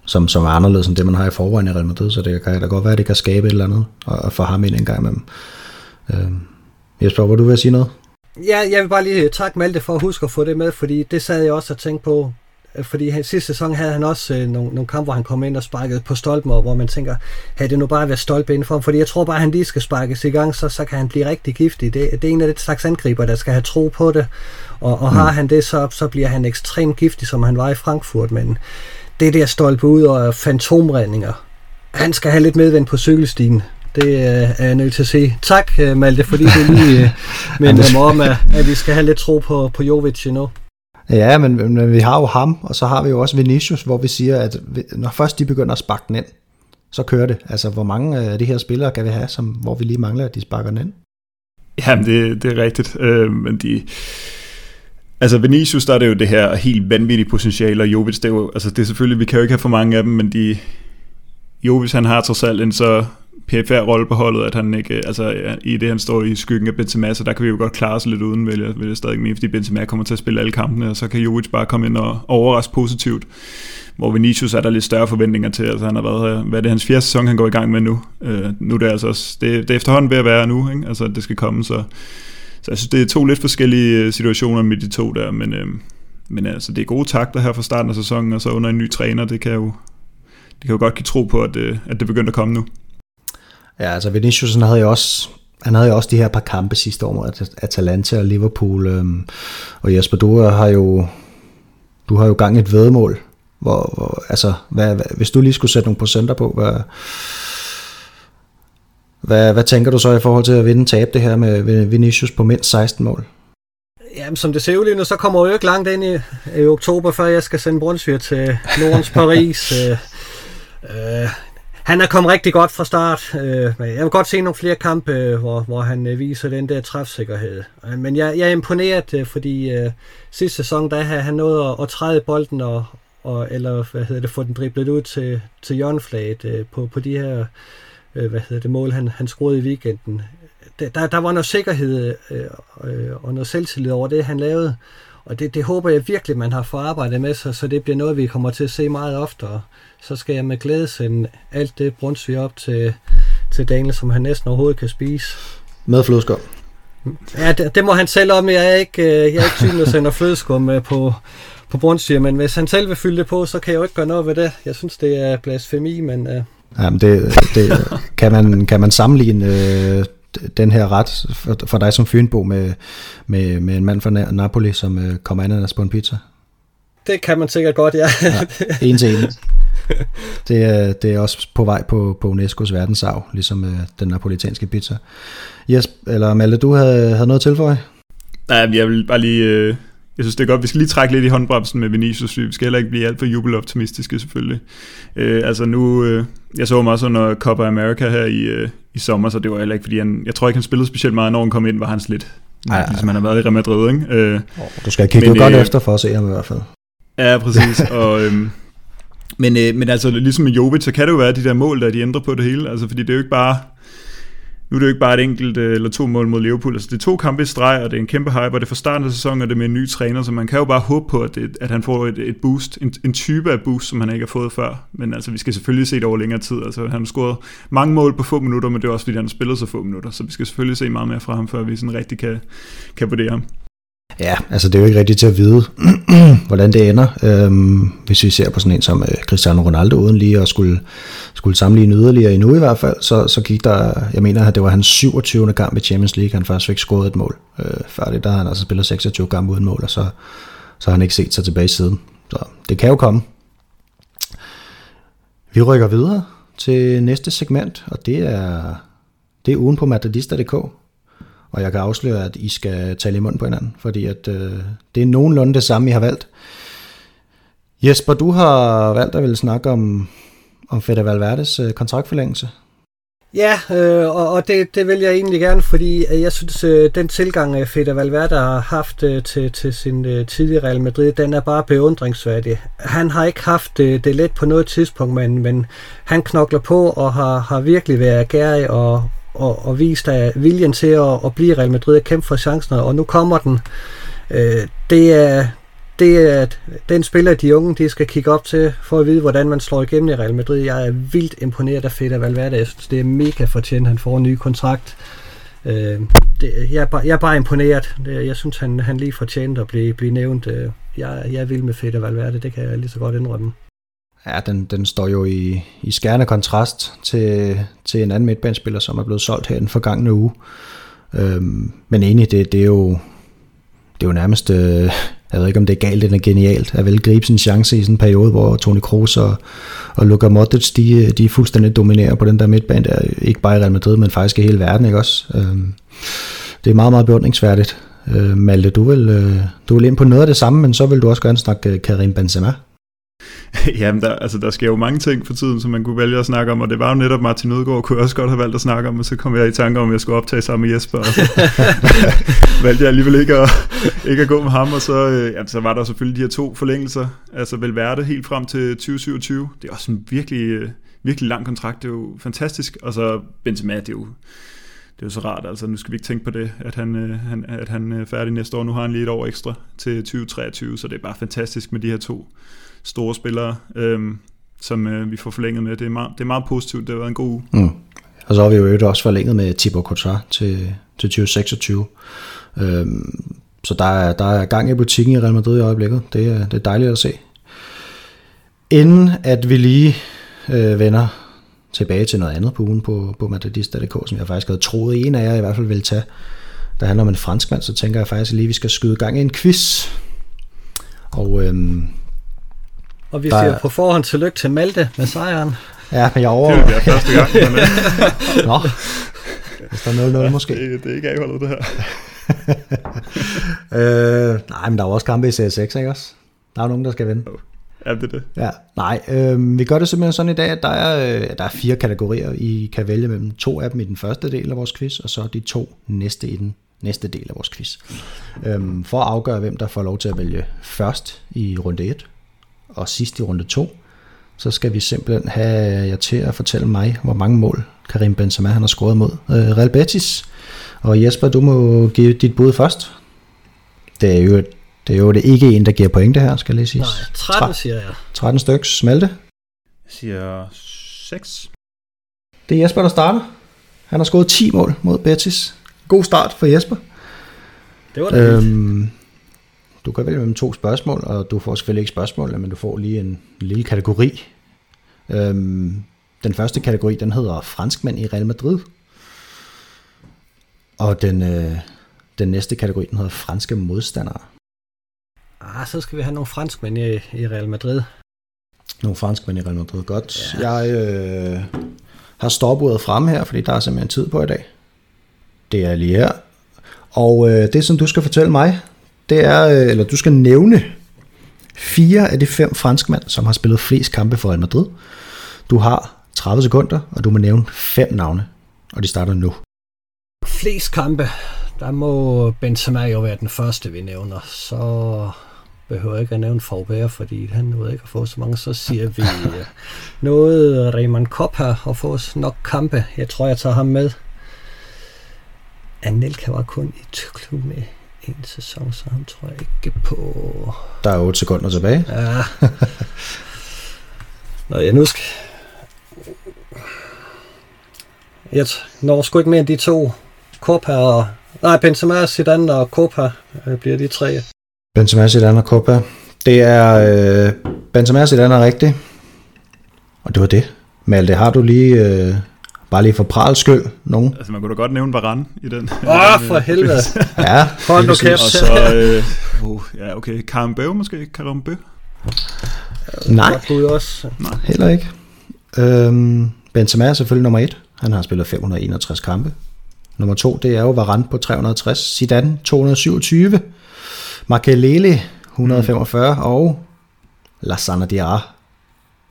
som, som er anderledes end det, man har i forvejen i Real Madrid, så det kan da godt være, at det kan skabe et eller andet, og få ham ind en gang imellem. Øhm, Jesper, hvor du vil sige noget? Ja, jeg vil bare lige takke Malte for at huske at få det med, fordi det sad jeg også og tænkte på, fordi han, sidste sæson havde han også øh, nogle, nogle kampe, hvor han kom ind og sparkede på stolpen, hvor man tænker, havde det nu bare været stolpe indenfor Fordi jeg tror bare, at han lige skal sparkes i gang, så, så kan han blive rigtig giftig. Det, det er en af de slags angriber, der skal have tro på det. Og, og mm. har han det, så, så bliver han ekstremt giftig, som han var i Frankfurt. Men det der stolpe ud og fantomredninger, han skal have lidt medvind på cykelstien. Det øh, er jeg nødt til at sige. Tak, øh, Malte, fordi du lige øh, minder mig om, at, at vi skal have lidt tro på, på Jovic endnu. Ja, men, men vi har jo ham, og så har vi jo også Vinicius, hvor vi siger, at når først de begynder at sparke den ind, så kører det. Altså, hvor mange af de her spillere kan vi have, som, hvor vi lige mangler, at de sparker den ind? Jamen, det, det er rigtigt. Øh, men de... Altså Vinicius, der er det jo det her helt vanvittige potentiale, og Jovic, det er jo, altså det er selvfølgelig, vi kan jo ikke have for mange af dem, men de, Jovic han har trods alt en så PFR rolle på holdet, at han ikke, øh, altså i det han står i skyggen af Benzema, så der kan vi jo godt klare os lidt uden, vil jeg, vil jeg stadig mene, fordi Benzema kommer til at spille alle kampene, og så kan Jovic bare komme ind og overraske positivt. Hvor Vinicius er der lidt større forventninger til, altså han har været, hvad er det hans fjerde sæson, han går i gang med nu. Uh, nu er det altså også, det, det er efterhånden ved at være nu, ikke? altså det skal komme, så, så jeg synes, det er to lidt forskellige øh, situationer med de to der, men uh, men altså, det er gode takter her fra starten af sæsonen, og så under en ny træner, det kan jo, det kan jo godt give tro på, at, at det begynder at komme nu. Ja, altså Vinicius han havde jo også han havde jo også de her par kampe sidste år mod Atalanta og Liverpool, øhm, og Jesper, du har jo du har jo gang et vedmål, hvor, hvor altså, hvad, hvad, hvis du lige skulle sætte nogle procenter på, hvad, hvad, hvad tænker du så i forhold til at vinde tab det her med Vinicius på mindst 16 mål? Jamen, som det ser ud lige nu, så kommer jeg jo ikke langt ind i, i oktober, før jeg skal sende Brunsviger til Nordens Paris. øh, øh, han er kommet rigtig godt fra start. Øh, jeg vil godt se nogle flere kampe, øh, hvor, hvor han øh, viser den der træfsikkerhed. Øh, men jeg, jeg er imponeret, fordi øh, sidste sæson, der havde han nået at, at træde bolden, og, og, eller hvad hedder det, få den driblet ud til, til hjørneflaget øh, på, på de her øh, hvad hedder det, mål, han, han skruede i weekenden. Der, der var noget sikkerhed øh, og noget selvtillid over det, han lavede. Og det, det håber jeg virkelig, man har fået arbejdet med sig, så det bliver noget, vi kommer til at se meget oftere. Så skal jeg med glæde sende alt det brunsvig op til, til Daniel, som han næsten overhovedet kan spise. Med flødeskum? Ja, det, det må han selv om. Jeg er ikke, øh, jeg er ikke typen, der sender flødeskum med på, på brunsviger, men hvis han selv vil fylde det på, så kan jeg jo ikke gøre noget ved det. Jeg synes, det er blasfemi, men... Uh... Jamen, det, det, kan, man, kan man sammenligne øh, den her ret for, for dig som Fynbo med, med, med en mand fra Napoli, som øh, kommer ananas på en pizza? Det kan man sikkert godt, ja. ja en til en. Det er, det er også på vej på, på UNESCO's verdensarv, ligesom øh, den napolitanske pizza. Yes, eller Malte, du havde, havde noget at tilføje? Nej, jeg vil bare lige... Øh, jeg synes, det er godt. Vi skal lige trække lidt i håndbremsen med Vinicius. Vi skal heller ikke blive alt for jubeloptimistiske, selvfølgelig. Øh, altså nu... Øh, jeg så ham også under Copa America her i, øh, i sommer, så det var heller ikke, fordi han... Jeg tror ikke, han spillede specielt meget, når han kom ind, var han lidt... Ja, ja. Ligesom han har været i Real Madrid, ikke? Øh, du skal kigge men, godt øh, efter for at se ham i hvert fald. Ja, præcis. og, øh, men, øh, men altså, ligesom med Jovic, så kan det jo være de der mål, der de ændrer på det hele. Altså, fordi det er jo ikke bare nu er det jo ikke bare et enkelt øh, eller to mål mod Liverpool, altså det er to kampe i streg, og det er en kæmpe hype, og det er fra starten af sæsonen, og det er med en ny træner, så man kan jo bare håbe på, at, det, at han får et, et boost, en, en type af boost, som han ikke har fået før. Men altså, vi skal selvfølgelig se det over længere tid. Altså, han har scoret mange mål på få minutter, men det er også, fordi han har spillet så få minutter, så vi skal selvfølgelig se meget mere fra ham, før vi sådan rigtig kan, kan vurdere ham. Ja, altså det er jo ikke rigtigt til at vide, hvordan det ender, øhm, hvis vi ser på sådan en som øh, Cristiano Ronaldo, uden lige at skulle, skulle sammenligne yderligere endnu i hvert fald, så, så gik der, jeg mener, at det var hans 27. kamp i Champions League, han faktisk fik scoret et mål. Øh, før det, der har han altså spillet 26 kampe uden mål, og så, så har han ikke set sig tilbage siden. Så det kan jo komme. Vi rykker videre til næste segment, og det er, det er ugen på madridista.dk. Og jeg kan afsløre, at I skal tale i munden på hinanden, fordi at, øh, det er nogenlunde det samme, I har valgt. Jesper, du har valgt at ville snakke om, om Fede Valverdes øh, kontraktforlængelse. Ja, øh, og, og det, det vil jeg egentlig gerne, fordi øh, jeg synes, øh, den tilgang, øh, Fede Valverde har haft øh, til, til sin øh, tidligere Real Madrid, den er bare beundringsværdig. Han har ikke haft øh, det let på noget tidspunkt, men, men han knokler på og har, har virkelig været gærig og, og, og vist af viljen til at, at blive Real Madrid og kæmpe for chancen, og nu kommer den. Øh, det er, det er den spiller, de unge de skal kigge op til, for at vide, hvordan man slår igennem i Real Madrid. Jeg er vildt imponeret af Fede Valverde. Jeg synes, det er mega fortjent, han får en ny kontrakt. Øh, det, jeg, er bare, jeg er bare imponeret. Jeg synes, han, han lige fortjent at blive, blive nævnt. Øh, jeg, jeg er vild med Fede Valverde, det kan jeg lige så godt indrømme. Ja, den, den står jo i, i skærende kontrast til, til en anden midtbanespiller, som er blevet solgt her den forgangne uge. Øhm, men egentlig, det, det, er jo, det er jo nærmest, øh, jeg ved ikke om det er galt eller genialt, at vel gribe sin chance i sådan en periode, hvor Toni Kroos og, og Luka Modric, de, de fuldstændig dominerer på den der midtbane, der ikke bare i Real Madrid, men faktisk i hele verden, ikke også? Øhm, det er meget, meget beundringsværdigt. Øh, Malte, du vil, øh, du vil ind på noget af det samme, men så vil du også gerne snakke øh, Karim Benzema. Jamen, der, altså, der sker jo mange ting for tiden, som man kunne vælge at snakke om, og det var jo netop Martin Udgaard, kunne jeg også godt have valgt at snakke om, og så kom jeg i tanke om, at jeg skulle optage sammen med Jesper, og så valgte jeg alligevel ikke at, ikke at gå med ham, og så, øh, ja, så var der selvfølgelig de her to forlængelser, altså Velverde helt frem til 2027, det er også en virkelig, øh, virkelig lang kontrakt, det er jo fantastisk, og så Benzema, det er jo det er jo så rart, altså nu skal vi ikke tænke på det, at han, øh, han, at han er færdig næste år. Nu har han lige et år ekstra til 2023, så det er bare fantastisk med de her to store spillere, øhm, som øh, vi får forlænget med. Det er, meget, det er meget positivt. Det har været en god uge. Mm. Og så har vi jo også forlænget med Thibaut Courtois til, til 2026. Øhm, så der er, der er gang i butikken i Real Madrid i øjeblikket. Det er, det er dejligt at se. Inden at vi lige øh, vender tilbage til noget andet på ugen på, på Madridista.dk, som jeg faktisk havde troet, en af jer i hvert fald ville tage, der handler om en franskmand, så tænker jeg faktisk lige, at vi skal skyde gang i en quiz. Og, øhm, og vi siger er... på forhånd tillykke til Malte med sejren. Ja, men jeg over... Det er første gang. Men, øh. Nå, hvis der er 0-0 måske. Det, det er ikke afholdet det her. øh, nej, men der er også kampe i CS6, ikke også? Der er nogen, der skal vinde. Ja, det er det. Ja, nej, øh, vi gør det simpelthen sådan i dag, at der er, øh, der er fire kategorier. I kan vælge mellem to af dem i den første del af vores quiz, og så de to næste i den næste del af vores quiz. Øh, for at afgøre, hvem der får lov til at vælge først i runde 1 og sidst i runde 2, så skal vi simpelthen have jer til at fortælle mig, hvor mange mål Karim Benzema han har scoret mod øh, Real Betis. Og Jesper, du må give dit bud først. Det er jo, det er jo det ikke en, der giver point det her, skal jeg lige sige. Nej, 13 siger jeg. 13 stykker. Smalte? Jeg siger 6. Det er Jesper, der starter. Han har scoret 10 mål mod Betis. God start for Jesper. Det var det øhm, Du kan vælge mellem to spørgsmål, og du får selvfølgelig ikke spørgsmål, men du får lige en lille kategori. Øhm, den første kategori, den hedder franskmænd i Real Madrid. Og den, øh, den næste kategori, den hedder franske modstandere. Ah, så skal vi have nogle franskmænd i, i Real Madrid. Nogle franskmænd i Real Madrid, godt. Ja. Jeg øh, har stopuret frem her, fordi der er simpelthen tid på i dag. Det er lige her. Og øh, det, som du skal fortælle mig, det er, øh, eller du skal nævne fire af de fem franskmænd, som har spillet flest kampe for Real Madrid. Du har 30 sekunder, og du må nævne fem navne, og de starter nu. Flest kampe, der må Benzema jo være den første, vi nævner. Så behøver jeg ikke at nævne Faubert, fordi han nu ikke har fået så mange. Så siger vi øh, noget Raymond Kopp har fået nok kampe. Jeg tror, jeg tager ham med. Anelka var kun i klub med en sæson, så han tror jeg ikke på. Der er 8 sekunder tilbage. Ja. Nå, jeg nu skal... Jeg når sgu ikke mere end de to. Copa og... Nej, Benzema, Zidane og Copa øh, bliver de tre. Benzema, Zidane og Copa. Det er... Øh, Benzema, Zidane er rigtigt. Og det var det. Malte, har du lige... Øh, bare lige for prals skyld, nogen? Altså, man kunne da godt nævne Varane i den. Åh, oh, for helvede. ja. Hold nu kæft. Og så... Øh, uh, ja, okay. Karambeu måske? Karambeu? Nej. Også. Nej. Heller ikke. Øhm, Benzema er selvfølgelig nummer et. Han har spillet 561 kampe. Nummer to, det er jo Varane på 360. Zidane 227. Makelele 145. Mm. Og Lassana Diarra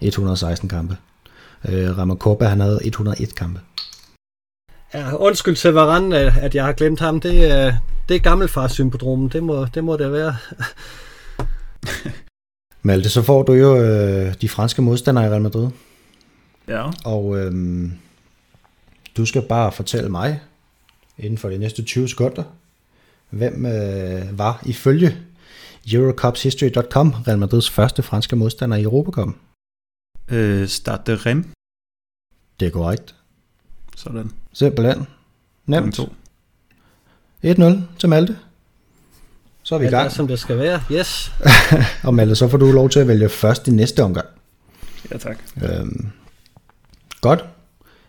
116 kampe. Øh, Ramakoba, han havde 101 kampe. Ja, undskyld til Varane, at jeg har glemt ham. Det er, det er gammelfars-syndromen. Det må, det må det være. Malte, så får du jo øh, de franske modstandere i Real Madrid. Ja. Og øh, du skal bare fortælle mig, inden for de næste 20 sekunder, hvem øh, var ifølge Eurocupshistory.com Real Madrids første franske modstander i Europacup. Øh, Stade de Rem. Det er korrekt. Sådan. Simpelthen. Nemt. 1-0 til Malte. Så er vi i gang. Det er, som det skal være. Yes. og Malte, så får du lov til at vælge først i næste omgang. Ja, tak. Øhm, godt.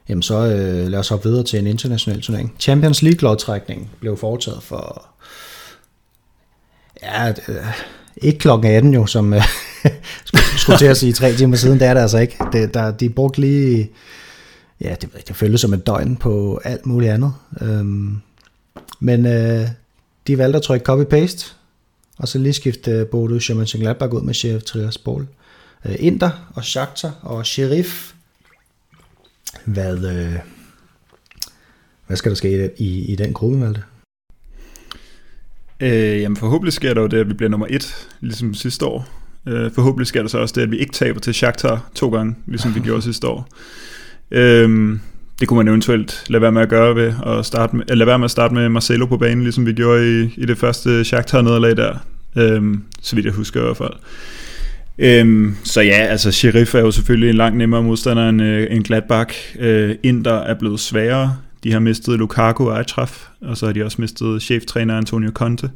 Jamen så øh, lad os hoppe videre til en international turnering. Champions League lodtrækningen blev foretaget for ja, øh, ikke klokken 18 jo, som øh, skulle, skulle til at sige tre timer siden, det er det altså ikke. Det, der, de brugte lige, ja, det, det føltes som et døgn på alt muligt andet. Øhm, men øh, de valgte at trykke copy-paste, og så lige skifte øh, Borussia Mönchengladbach ud med Sheriff Tiraspol. Øh, Inter og Shakhtar og Sheriff. Hvad, øh, hvad skal der ske i, i den gruppe, Malte? Øh, jamen forhåbentlig sker der jo det, at vi bliver nummer et, ligesom sidste år. Øh, forhåbentlig sker der så også det, at vi ikke taber til Shakhtar to gange, ligesom vi gjorde sidste år. Øh, det kunne man eventuelt lade være med at gøre ved at starte med, eller lade være med at starte med Marcelo på banen, ligesom vi gjorde i, i det første Shakhtar-nederlag der. Øhm, så vidt jeg husker i hvert fald. Øhm, så ja, altså Sheriff er jo selvfølgelig en langt nemmere modstander end, øh, end Gladbach. Øh, Inter er blevet sværere. De har mistet Lukaku og Atraf, og så har de også mistet cheftræner Antonio Conte.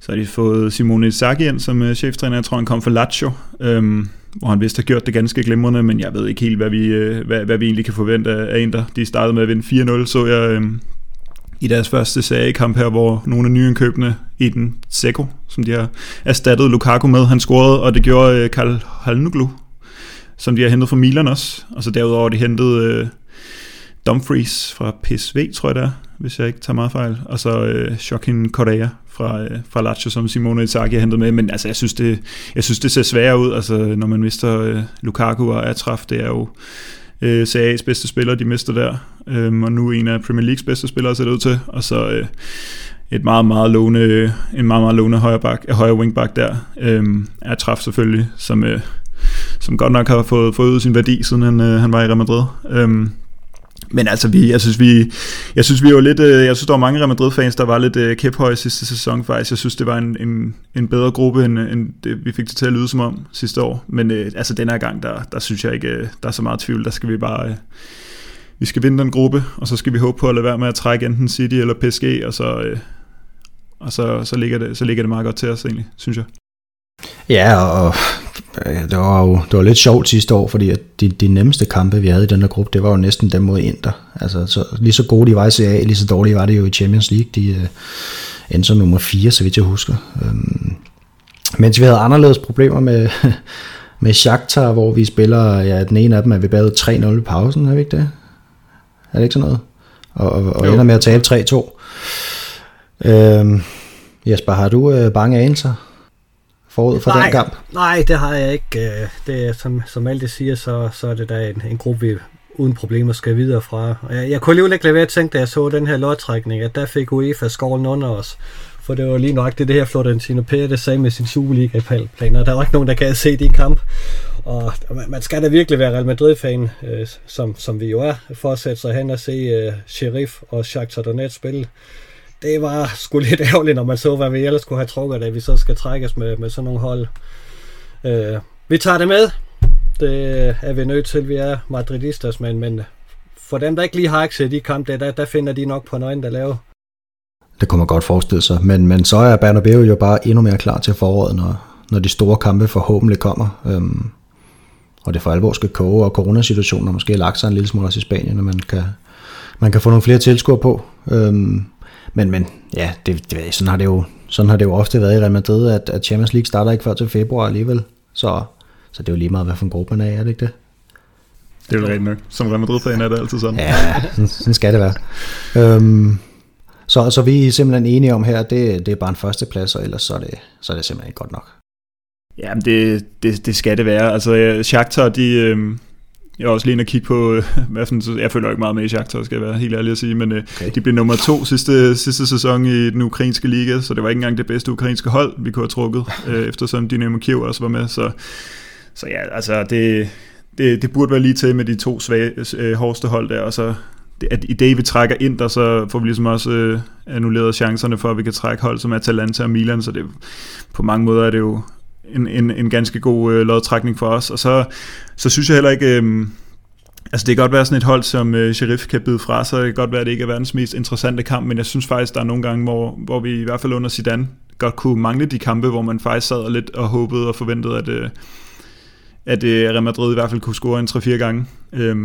Så har de fået Simone Inzaghi ind som øh, cheftræner. Jeg tror, han kom fra Lazio, øhm, hvor han vist har gjort det ganske glimrende, men jeg ved ikke helt, hvad vi, øh, hvad, hvad vi egentlig kan forvente af en, der de startede med at vinde 4-0, så jeg øhm, i deres første seriekamp her, hvor nogle af nyindkøbene i den Seko, som de har erstattet Lukaku med, han scorede, og det gjorde øh, Karl Halnuglu, som de har hentet fra Milan også. Og så derudover de hentet... øh, Dumfries fra PSV, tror jeg det er, hvis jeg ikke tager meget fejl. Og så øh, Joaquin Correa fra, øh, fra Lazio, som Simone Inzaghi har hentet med. Men altså, jeg synes, det, jeg synes, det ser sværere ud, altså, når man mister øh, Lukaku og Atraf. Det er jo øh, Series bedste spiller, de mister der. Øh, og nu en af Premier Leagues bedste spillere ser det ud til. Og så øh, et meget, meget låne, en meget, meget låne højre, bak, øh, højre wingback der. Øh, Atraf selvfølgelig, som... Øh, som godt nok har fået, fået ud sin værdi, siden han, øh, han var i Real Madrid. Øhm, men altså, vi, jeg synes, vi, jeg synes, vi var lidt, øh, jeg synes, der var mange Real Madrid-fans, der var lidt øh, kæphøje sidste sæson faktisk. Jeg synes, det var en, en, en bedre gruppe, end, øh, end det, vi fik det til at lyde som om sidste år. Men øh, altså, den her gang, der, der synes jeg ikke, øh, der er så meget tvivl. Der skal vi bare, øh, vi skal vinde den gruppe, og så skal vi håbe på at lade være med at trække enten City eller PSG, og så, øh, og så, så, ligger det, så ligger det meget godt til os egentlig, synes jeg. Ja, og det var jo det var lidt sjovt sidste år, fordi at de, de nemmeste kampe, vi havde i den der gruppe, det var jo næsten dem mod Inter. Altså, så, lige så gode de var i CA, lige så dårlige var det jo i Champions League. De uh, endte som nummer 4, så vidt jeg husker. Um, mens vi havde anderledes problemer med, med Shakhtar, hvor vi spiller, ja, den ene af dem er vi bagud 3-0 i pausen, er vi ikke det? Er det ikke sådan noget? Og, og, og ender med at tabe 3-2. Øhm, Jesper, har du øh, bange anelser? Forud for nej, den kamp? Nej, det har jeg ikke. Øh, det er, som, som Malte siger, så, så er det da en, en gruppe, vi uden problemer skal videre fra. Jeg, jeg kunne alligevel ikke lade være at tænke, da jeg så den her lodtrækning, at der fik UEFA skålen under os. For det var lige nok det, det her Florentino Pérez sagde med sin Superliga-planer. Der var ikke nogen, der kan se det i kamp. Og man skal da virkelig være Real Madrid-fan, øh, som, som vi jo er, for at sætte sig hen og se øh, Sheriff og Shakhtar Donetsk spille det var sgu lidt ærgerligt, når man så, hvad vi ellers skulle have trukket, da vi så skal trækkes med, med sådan nogle hold. Øh, vi tager det med. Det er vi nødt til. Vi er madridistas, men, men for dem, der ikke lige har set de kampe, der, der finder de nok på nøgen, der laver. Det kunne man godt forestille sig, men, men så er Bernabeu jo bare endnu mere klar til foråret, når, når de store kampe forhåbentlig kommer. Øhm, og det for alvor skal koge, og coronasituationen har måske lagt sig en lille smule også i Spanien, når man kan, man kan få nogle flere tilskuere på. Øhm, men, men ja, det, det, sådan, har det jo, sådan har det jo ofte været i Real Madrid, at, at Champions League starter ikke før til februar alligevel. Så, så det er jo lige meget, hvad for en gruppe man er, er det ikke det? Det er jo rigtigt nok. Som Real Madrid-fan er det altid sådan. Ja, sådan, sådan skal det være. Øhm, så, så vi er simpelthen enige om her, det, det er bare en førsteplads, og ellers så er, det, så er det simpelthen ikke godt nok. Jamen, det, det, det skal det være. Altså, Shakhtar, de, øh, jeg er også lige inde og kigge på, hvad for, jeg følger ikke meget med i Shakhtar, skal jeg være helt ærlig at sige, men øh, okay. de blev nummer to sidste, sidste sæson i den ukrainske liga, så det var ikke engang det bedste ukrainske hold, vi kunne have trukket, øh, eftersom Dynamo Kiev også var med, så, så ja, altså det, det, det burde være lige til med de to svage, øh, hårdeste hold der, og så at i det vi trækker ind, der så får vi ligesom også øh, annulleret chancerne for, at vi kan trække hold som Atalanta og Milan, så det, på mange måder er det jo en, en, en ganske god øh, lodtrækning for os. Og så, så synes jeg heller ikke... Øh, Altså det kan godt være sådan et hold, som øh, Sheriff kan byde fra sig. Det kan godt være, at det ikke er verdens mest interessante kamp, men jeg synes faktisk, der er nogle gange, hvor, hvor vi i hvert fald under Zidane godt kunne mangle de kampe, hvor man faktisk sad lidt og håbede og forventede, at, øh, at øh, Real Madrid i hvert fald kunne score en 3-4 gange. Øhm,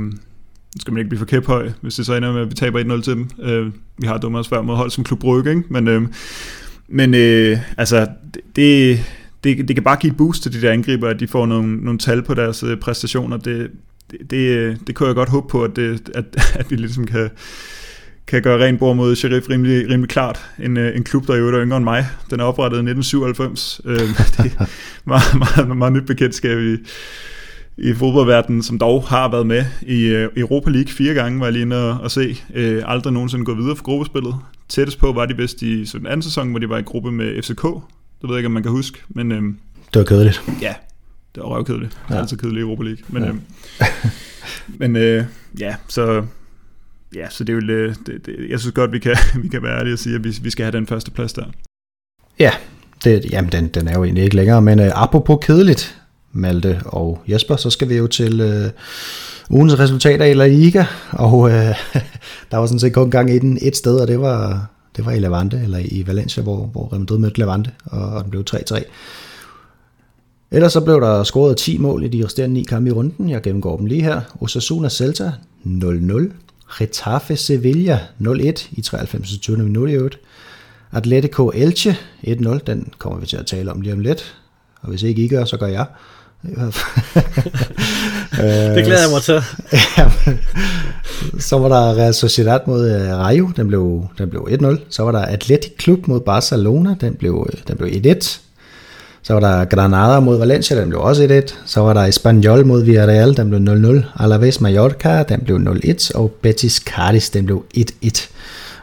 nu skal man ikke blive for kæphøj, hvis det så ender med, at vi taber 1-0 til dem. Øh, vi har dummet os før mod hold som Klub Brygge, ikke? Men, øh, men øh, altså, det, det, det kan bare give et boost til de der angriber, at de får nogle, nogle tal på deres øh, præstationer. Det, det, det, øh, det kunne jeg godt håbe på, at, det, at, at vi ligesom kan, kan gøre ren bord mod Sheriff rimelig, rimelig klart. En, øh, en klub, der jo er yngre end mig. Den er oprettet i 1997. Øh, det er meget, meget, meget nyt bekendtskab i, i fodboldverdenen, som dog har været med i Europa League fire gange, var jeg lige inde og, og se. Øh, aldrig nogensinde gået videre for gruppespillet. Tættest på var de vist i den anden sæson, hvor de var i gruppe med FCK, det ved jeg ikke, om man kan huske. Men, øhm, det var kedeligt. Ja, det var røvkedeligt. Det er ja. altid kedeligt i Europa League. Men, ja. øhm, men øh, ja, så ja, så det er jo det, det, jeg synes godt, vi kan, vi kan være ærlige og sige, at vi, vi skal have den første plads der. Ja, det, jamen den, den er jo egentlig ikke længere, men øh, apropos kedeligt, Malte og Jesper, så skal vi jo til øh, ugens resultater i La Liga, og øh, der var sådan set kun gang i den et sted, og det var, det var i Levante, eller i Valencia, hvor, hvor Real Madrid mødte Levante, og, og den blev 3-3. Ellers så blev der scoret 10 mål i de resterende 9 kampe i runden. Jeg gennemgår dem lige her. Osasuna Celta 0-0. Getafe Sevilla 0-1 i 93. 20. minut i øvrigt. Atletico Elche 1-0. Den kommer vi til at tale om lige om lidt. Og hvis ikke I gør, så gør jeg. det glæder jeg mig til. så var der Real Sociedad mod øh, Rayo, den blev, den blev 1-0. Så var der Atletic Klub mod Barcelona, den blev, den blev 1-1. Så var der Granada mod Valencia, den blev også 1-1. Så var der Espanyol mod Villarreal, den blev 0-0. Alaves Mallorca, den blev 0-1. Og Betis Cardis, den blev 1-1.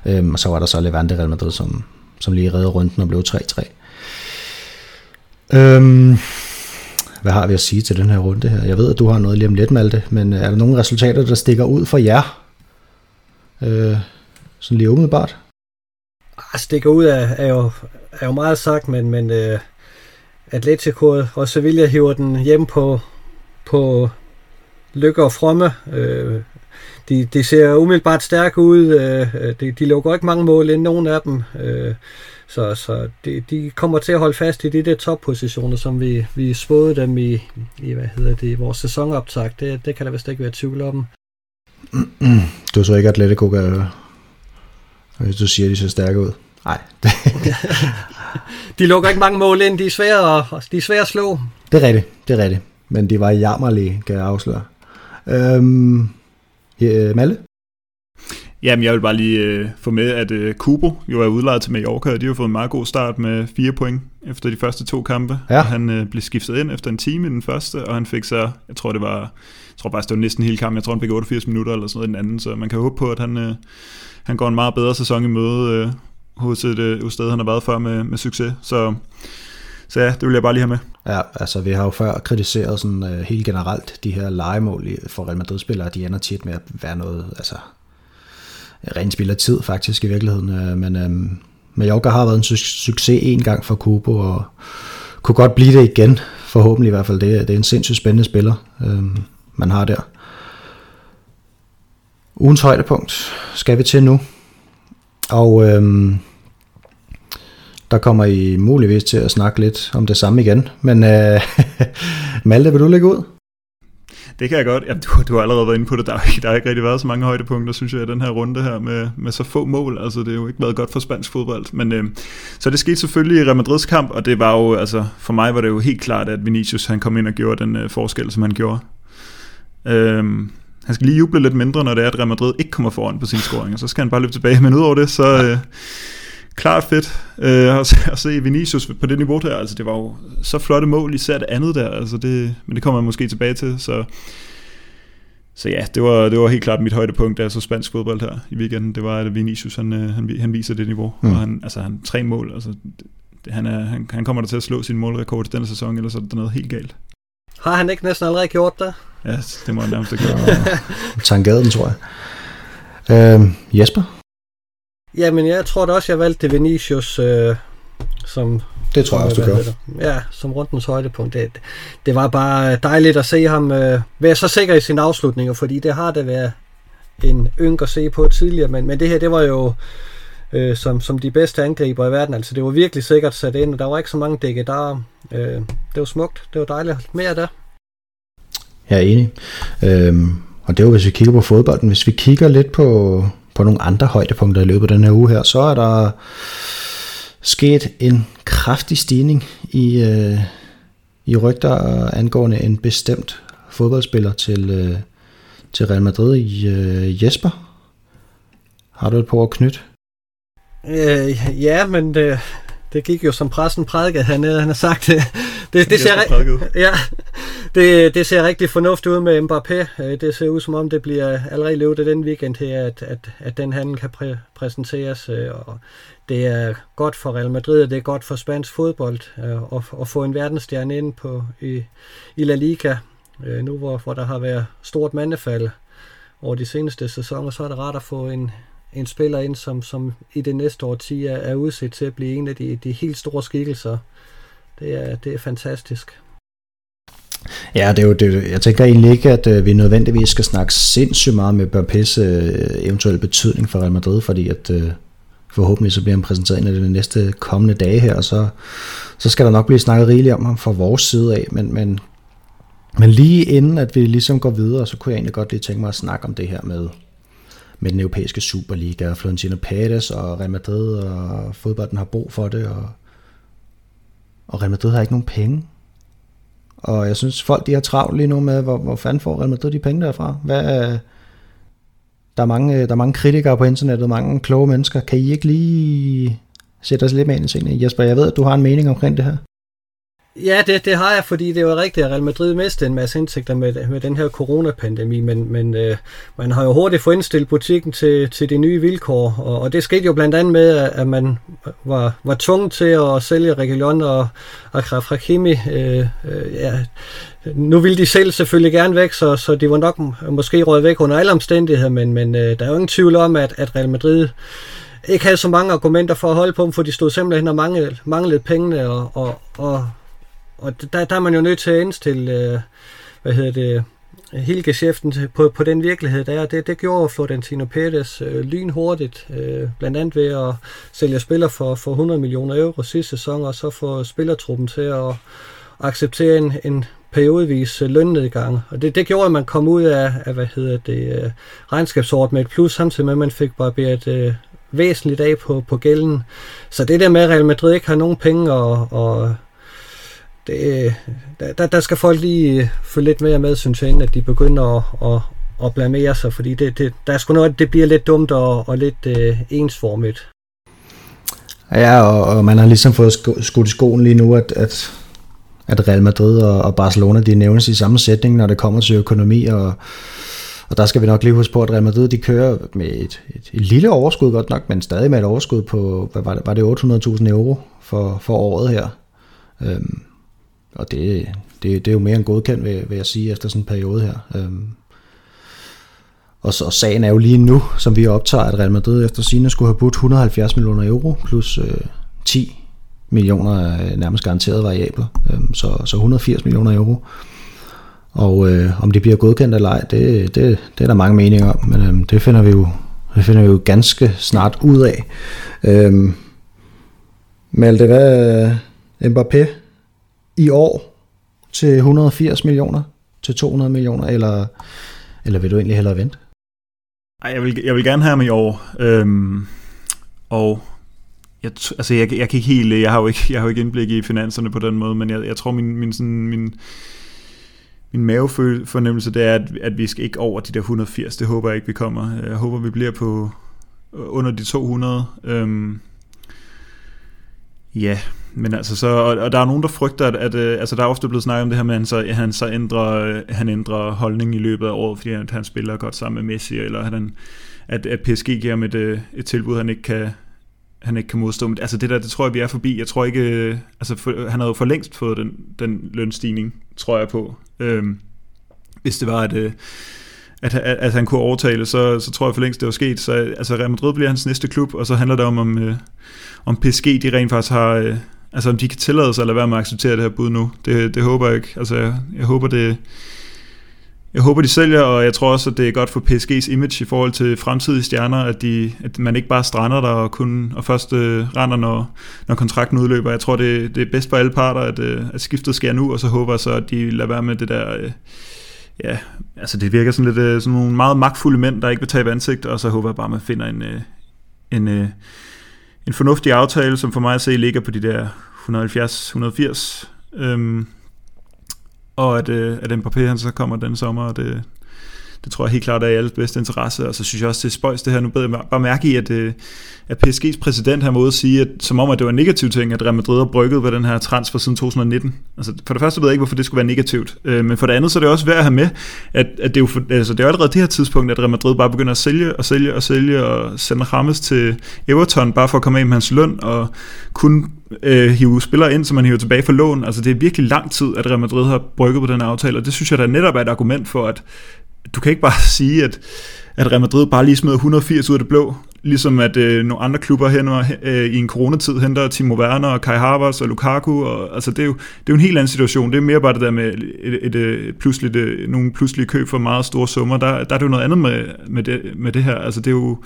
Øhm, og så var der så Levante Real Madrid, som, som lige redde runden og blev 3-3. Øhm, hvad har vi at sige til den her runde her? Jeg ved, at du har noget lige om lidt, Malte, men øh, er der nogle resultater, der stikker ud for jer? Øh, sådan lige umiddelbart? Ah, stikker ud er, er, jo, er jo meget sagt, men, men øh, Atletico og Sevilla hiver den hjem på, på lykke og fromme. Øh, de, de ser umiddelbart stærke ud. Øh, de, de lukker ikke mange mål ind, nogen af dem. Øh, så så de, de kommer til at holde fast i de der toppositioner, som vi, vi spåede dem i, i hvad hedder det, vores sæsonoptag. Det, det kan der vist ikke være tvivl om. Du tror ikke, at Atletico kan... Hvis du siger, at de ser stærke ud. Nej. de lukker ikke mange mål ind. De er svære at, de er svære at slå. Det er rigtigt. Det er rigtigt. Men de var jammerlige, kan jeg afsløre. Øhm, ja, Malle? Jamen, jeg vil bare lige øh, få med, at øh, Kubo jo er udlejet til Mallorca, og de har fået en meget god start med fire point efter de første to kampe. Ja. Han øh, blev skiftet ind efter en time i den første, og han fik så, jeg tror det var, jeg tror faktisk det var næsten hele kampen, jeg tror han fik 88 minutter eller sådan noget i den anden, så man kan håbe på, at han, øh, han går en meget bedre sæson i møde øh, hos et øh, sted, han har været før med, med succes. Så, så ja, det vil jeg bare lige have med. Ja, altså vi har jo før kritiseret sådan uh, helt generelt de her legemål for Real Madrid-spillere, de ender tit med at være noget, altså ren spiller tid faktisk i virkeligheden. Øh, men øh, Mallorca har været en su- succes en gang for Kubo, og kunne godt blive det igen, forhåbentlig i hvert fald. Det, det er en sindssygt spændende spiller, øh, man har der. Ugens højdepunkt skal vi til nu. Og øh, der kommer I muligvis til at snakke lidt om det samme igen. Men øh, Malte, vil du lægge ud? Det kan jeg godt. Jamen, du, du har allerede været inde på det. Der er, ikke, der har ikke rigtig været så mange højdepunkter, synes jeg, i den her runde her med, med så få mål. Altså, det har jo ikke været godt for spansk fodbold. Men øh, så det skete selvfølgelig i Real Madrids kamp, og det var jo, altså, for mig var det jo helt klart, at Vinicius han kom ind og gjorde den øh, forskel, som han gjorde. Øh, han skal lige juble lidt mindre, når det er, at Real Madrid ikke kommer foran på sin scoring, og så skal han bare løbe tilbage. Men udover det, så... Øh, klart fedt øh, at, se, at se Vinicius på det niveau der. Altså, det var jo så flotte mål, især det andet der. Altså, det, men det kommer man måske tilbage til. Så, så ja, det var, det var helt klart mit højdepunkt, jeg så spansk fodbold her i weekenden. Det var, at Vinicius han, øh, han, han viser det niveau. Mm. Og han, altså, han tre mål. Altså, det, han, er, han, han kommer der til at slå sin målrekord i denne sæson, ellers er der noget helt galt. Har han ikke næsten allerede gjort det? Ja, det må han nærmest have gjort. Tangaden, tror jeg. Øh, Jesper? Jamen, jeg tror da også, jeg valgte Vinicius øh, som... Det tror jeg også, du gør. Ja, som rundens højdepunkt. Det, det var bare dejligt at se ham øh, være så sikker i sine afslutninger, fordi det har det været en yng at se på tidligere, men, men det her, det var jo øh, som, som de bedste angriber i verden. Altså, det var virkelig sikkert sat ind, og der var ikke så mange dække der. Øh, det var smukt. Det var dejligt. Mere der. Jeg er enig. Øhm, og det var, hvis vi kigger på fodbolden. Hvis vi kigger lidt på, på nogle andre højdepunkter i løbet af den her uge her, så er der sket en kraftig stigning i, øh, i rygter angående en bestemt fodboldspiller til, øh, til Real Madrid i øh, Jesper. Har du et par at knytte? Øh, ja, men det, det gik jo som pressen prædikede. hernede. han har sagt det. Det, ser, ja, det, det ser rigtig fornuftigt ud med Mbappé. Øh, det ser ud som om, det bliver allerede løbet af den weekend her, at, at, at den handel kan præ- præsenteres. Øh, og det er godt for Real Madrid, og det er godt for spansk fodbold øh, at, at få en verdensstjerne ind på, i, i La Liga. Nu hvor, hvor der har været stort mandefald over de seneste sæsoner, så er det rart at få en, en spiller ind, som, som i det næste årti er, er udset til at blive en af de, de helt store skikkelser. Det er, det er fantastisk. Ja, det er jo det. Jeg tænker egentlig ikke, at øh, vi nødvendigvis skal snakke sindssygt meget med Mbappé's øh, eventuelle betydning for Real Madrid, fordi at øh, forhåbentlig så bliver han præsenteret en af de næste kommende dage her, og så, så skal der nok blive snakket rigeligt om ham fra vores side af, men, men, men lige inden at vi ligesom går videre, så kunne jeg egentlig godt lige tænke mig at snakke om det her med, med den europæiske Superliga, og Florentino Pérez og Real Madrid, og fodbolden har brug for det, og, og Real Madrid har ikke nogen penge. Og jeg synes, folk de har travlt lige nu med, hvor, hvor fanden får Real Madrid de penge derfra? Hvad, der, er mange, der er mange kritikere på internettet, mange kloge mennesker. Kan I ikke lige sætte os lidt med ind i tingene? Jesper, jeg ved, at du har en mening omkring det her. Ja, det, det har jeg, fordi det var rigtigt, at Real Madrid mistede en masse indtægter med, med den her coronapandemi, men, men øh, man har jo hurtigt fået indstillet butikken til, til de nye vilkår, og, og det skete jo blandt andet med, at man var, var tvunget til at sælge Reguilon og Akraf Hakimi. Øh, øh, ja, nu ville de selv selvfølgelig gerne væk, så, så de var nok måske røget væk under alle omstændigheder, men, men øh, der er jo ingen tvivl om, at, at Real Madrid ikke havde så mange argumenter for at holde på dem, for de stod simpelthen og manglede, manglede pengene, og, og, og og der, der er man jo nødt til at indstille, øh, hvad hedder det, hele geschæften på, på den virkelighed, der er. Det, det gjorde Florentino Pérez øh, lynhurtigt, øh, blandt andet ved at sælge spillere for, for 100 millioner euro sidste sæson, og så få spillertruppen til at acceptere en, en periodevis øh, lønnedgang. Og det, det gjorde, at man kom ud af, af hvad hedder det, øh, regnskabsåret med et plus, samtidig med, at man fik barberet øh, væsentligt af på, på gælden. Så det der med, at Real Madrid ikke har nogen penge og, og det, der, der skal folk lige øh, følge lidt mere med, synes jeg, inden at de begynder at, at, at blamere sig, fordi det, det, der er sgu noget, det bliver lidt dumt og, og lidt øh, ensformigt. Ja, og, og man har ligesom fået skudt i skoen lige nu, at, at, at Real Madrid og, og Barcelona, de nævnes i samme sætning, når det kommer til økonomi, og, og der skal vi nok lige huske på, at Real Madrid, de kører med et, et, et lille overskud godt nok, men stadig med et overskud på, hvad var det, var det 800.000 euro for, for året her. Øhm, og det, det, det er jo mere end godkendt, vil, vil jeg sige, efter sådan en periode her. Øhm, og, så, og sagen er jo lige nu, som vi optager, at Real Madrid efter sine skulle have budt 170 millioner euro, plus øh, 10 millioner øh, nærmest garanteret variabler, øhm, så, så 180 millioner euro. Og øh, om det bliver godkendt eller ej, det, det, det er der mange meninger om, men øhm, det finder vi jo det finder vi jo ganske snart ud af. Øhm, Malte, hvad øh, Mbappé, i år til 180 millioner, til 200 millioner, eller, eller vil du egentlig hellere vente? Ej, jeg vil, jeg vil gerne have ham i år. Øhm, og jeg, altså jeg, jeg kan ikke helt, jeg har jo ikke, jeg har jo ikke indblik i finanserne på den måde, men jeg, jeg tror min, min, sådan, min, min mavefornemmelse det er, at, at vi skal ikke over de der 180. Det håber jeg ikke, vi kommer. Jeg håber, vi bliver på under de 200. Øhm, ja, men altså så, og, og der er nogen, der frygter, at, at øh, altså der er ofte blevet snakket om det her med, at han så, at han så ændrer, øh, han ændrer holdning i løbet af året, fordi han, han spiller godt sammen med Messi, eller at, han, at, at PSG giver ham et, øh, et tilbud, han ikke kan, han ikke kan modstå. Men altså det der, det tror jeg, vi er forbi. Jeg tror ikke, øh, altså for, han havde jo for længst fået den, den lønstigning, tror jeg på. Øhm, hvis det var, at, at, at, at han kunne overtale, så, så tror jeg for længst, det var sket. Så altså Real Madrid bliver hans næste klub, og så handler det om, om, om PSG de rent faktisk har, Altså om de kan tillade sig at lade være med at acceptere det her bud nu, det, det håber jeg ikke. Altså jeg, jeg håber det... Jeg håber, de sælger, og jeg tror også, at det er godt for PSG's image i forhold til fremtidige stjerner, at, de, at man ikke bare strander der og, kun, og først øh, render, når, når kontrakten udløber. Jeg tror, det, det er bedst for alle parter, at, øh, at skiftet sker nu, og så håber jeg så, at de lader være med det der... Øh, ja, altså det virker sådan lidt øh, sådan nogle meget magtfulde mænd, der ikke vil tabe ansigt, og så håber jeg bare, at man finder en, øh, en, øh, en fornuftig aftale, som for mig at se ligger på de der 170-180. Øhm, og at, øh, at Mbappé han så kommer den sommer, og det, det tror jeg helt klart er i alles bedste interesse, og så synes jeg også, det er spøjs det her. Nu beder jeg bare mærke i, at, øh, at PSG's præsident har måde at sige, at, som om at det var en negativ ting, at Real Madrid har brygget ved den her transfer siden 2019. Altså, for det første ved jeg ikke, hvorfor det skulle være negativt, øh, men for det andet, så er det også værd at have med, at, at det, er jo for, altså, det er allerede det her tidspunkt, at Real Madrid bare begynder at sælge og sælge og sælge og sende Rames til Everton, bare for at komme af med hans løn, og kun øh, hive spillere ind, som man hiver tilbage for lån. Altså det er virkelig lang tid, at Real Madrid har brygget på den aftale, og det synes jeg da netop er et argument for, at du kan ikke bare sige, at, at Real Madrid bare lige smed 180 ud af det blå, ligesom at øh, nogle andre klubber hen øh, i en coronatid henter Timo Werner og Kai Havertz og Lukaku, og, altså det er, jo, det er jo en helt anden situation. Det er mere bare det der med et, et, et øh, pludseligt, et, nogle pludselige køb for meget store summer. Der, der er det jo noget andet med, med, det, med det her. Altså det er jo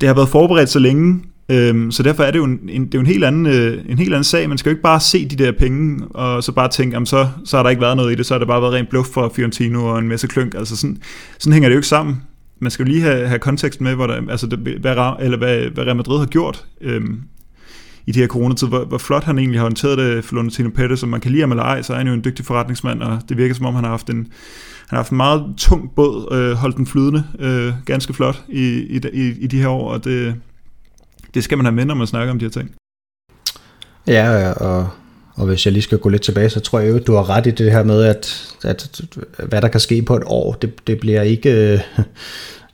det har været forberedt så længe, Øhm, så derfor er det jo en, en, det er jo en, helt anden, øh, en helt anden sag. Man skal jo ikke bare se de der penge, og så bare tænke, jamen så, så har der ikke været noget i det, så har det bare været rent bluff for Fiorentino og en masse klønk. Altså sådan, sådan hænger det jo ikke sammen. Man skal jo lige have, have kontekst med, hvor der, altså det, hvad, eller hvad, hvad Real Madrid har gjort øhm, i de her coronatid. Hvor, hvor flot han egentlig har håndteret det, Florentino Pérez, som man kan lide ham eller ej, så er han jo en dygtig forretningsmand, og det virker som om, han har haft en, han har haft en meget tung båd, øh, holdt den flydende øh, ganske flot i, i, i, i de her år, og det, det skal man have med, når man snakker om de her ting. Ja, og, og hvis jeg lige skal gå lidt tilbage, så tror jeg jo, at du har ret i det her med, at, at hvad der kan ske på et år, det, det bliver ikke...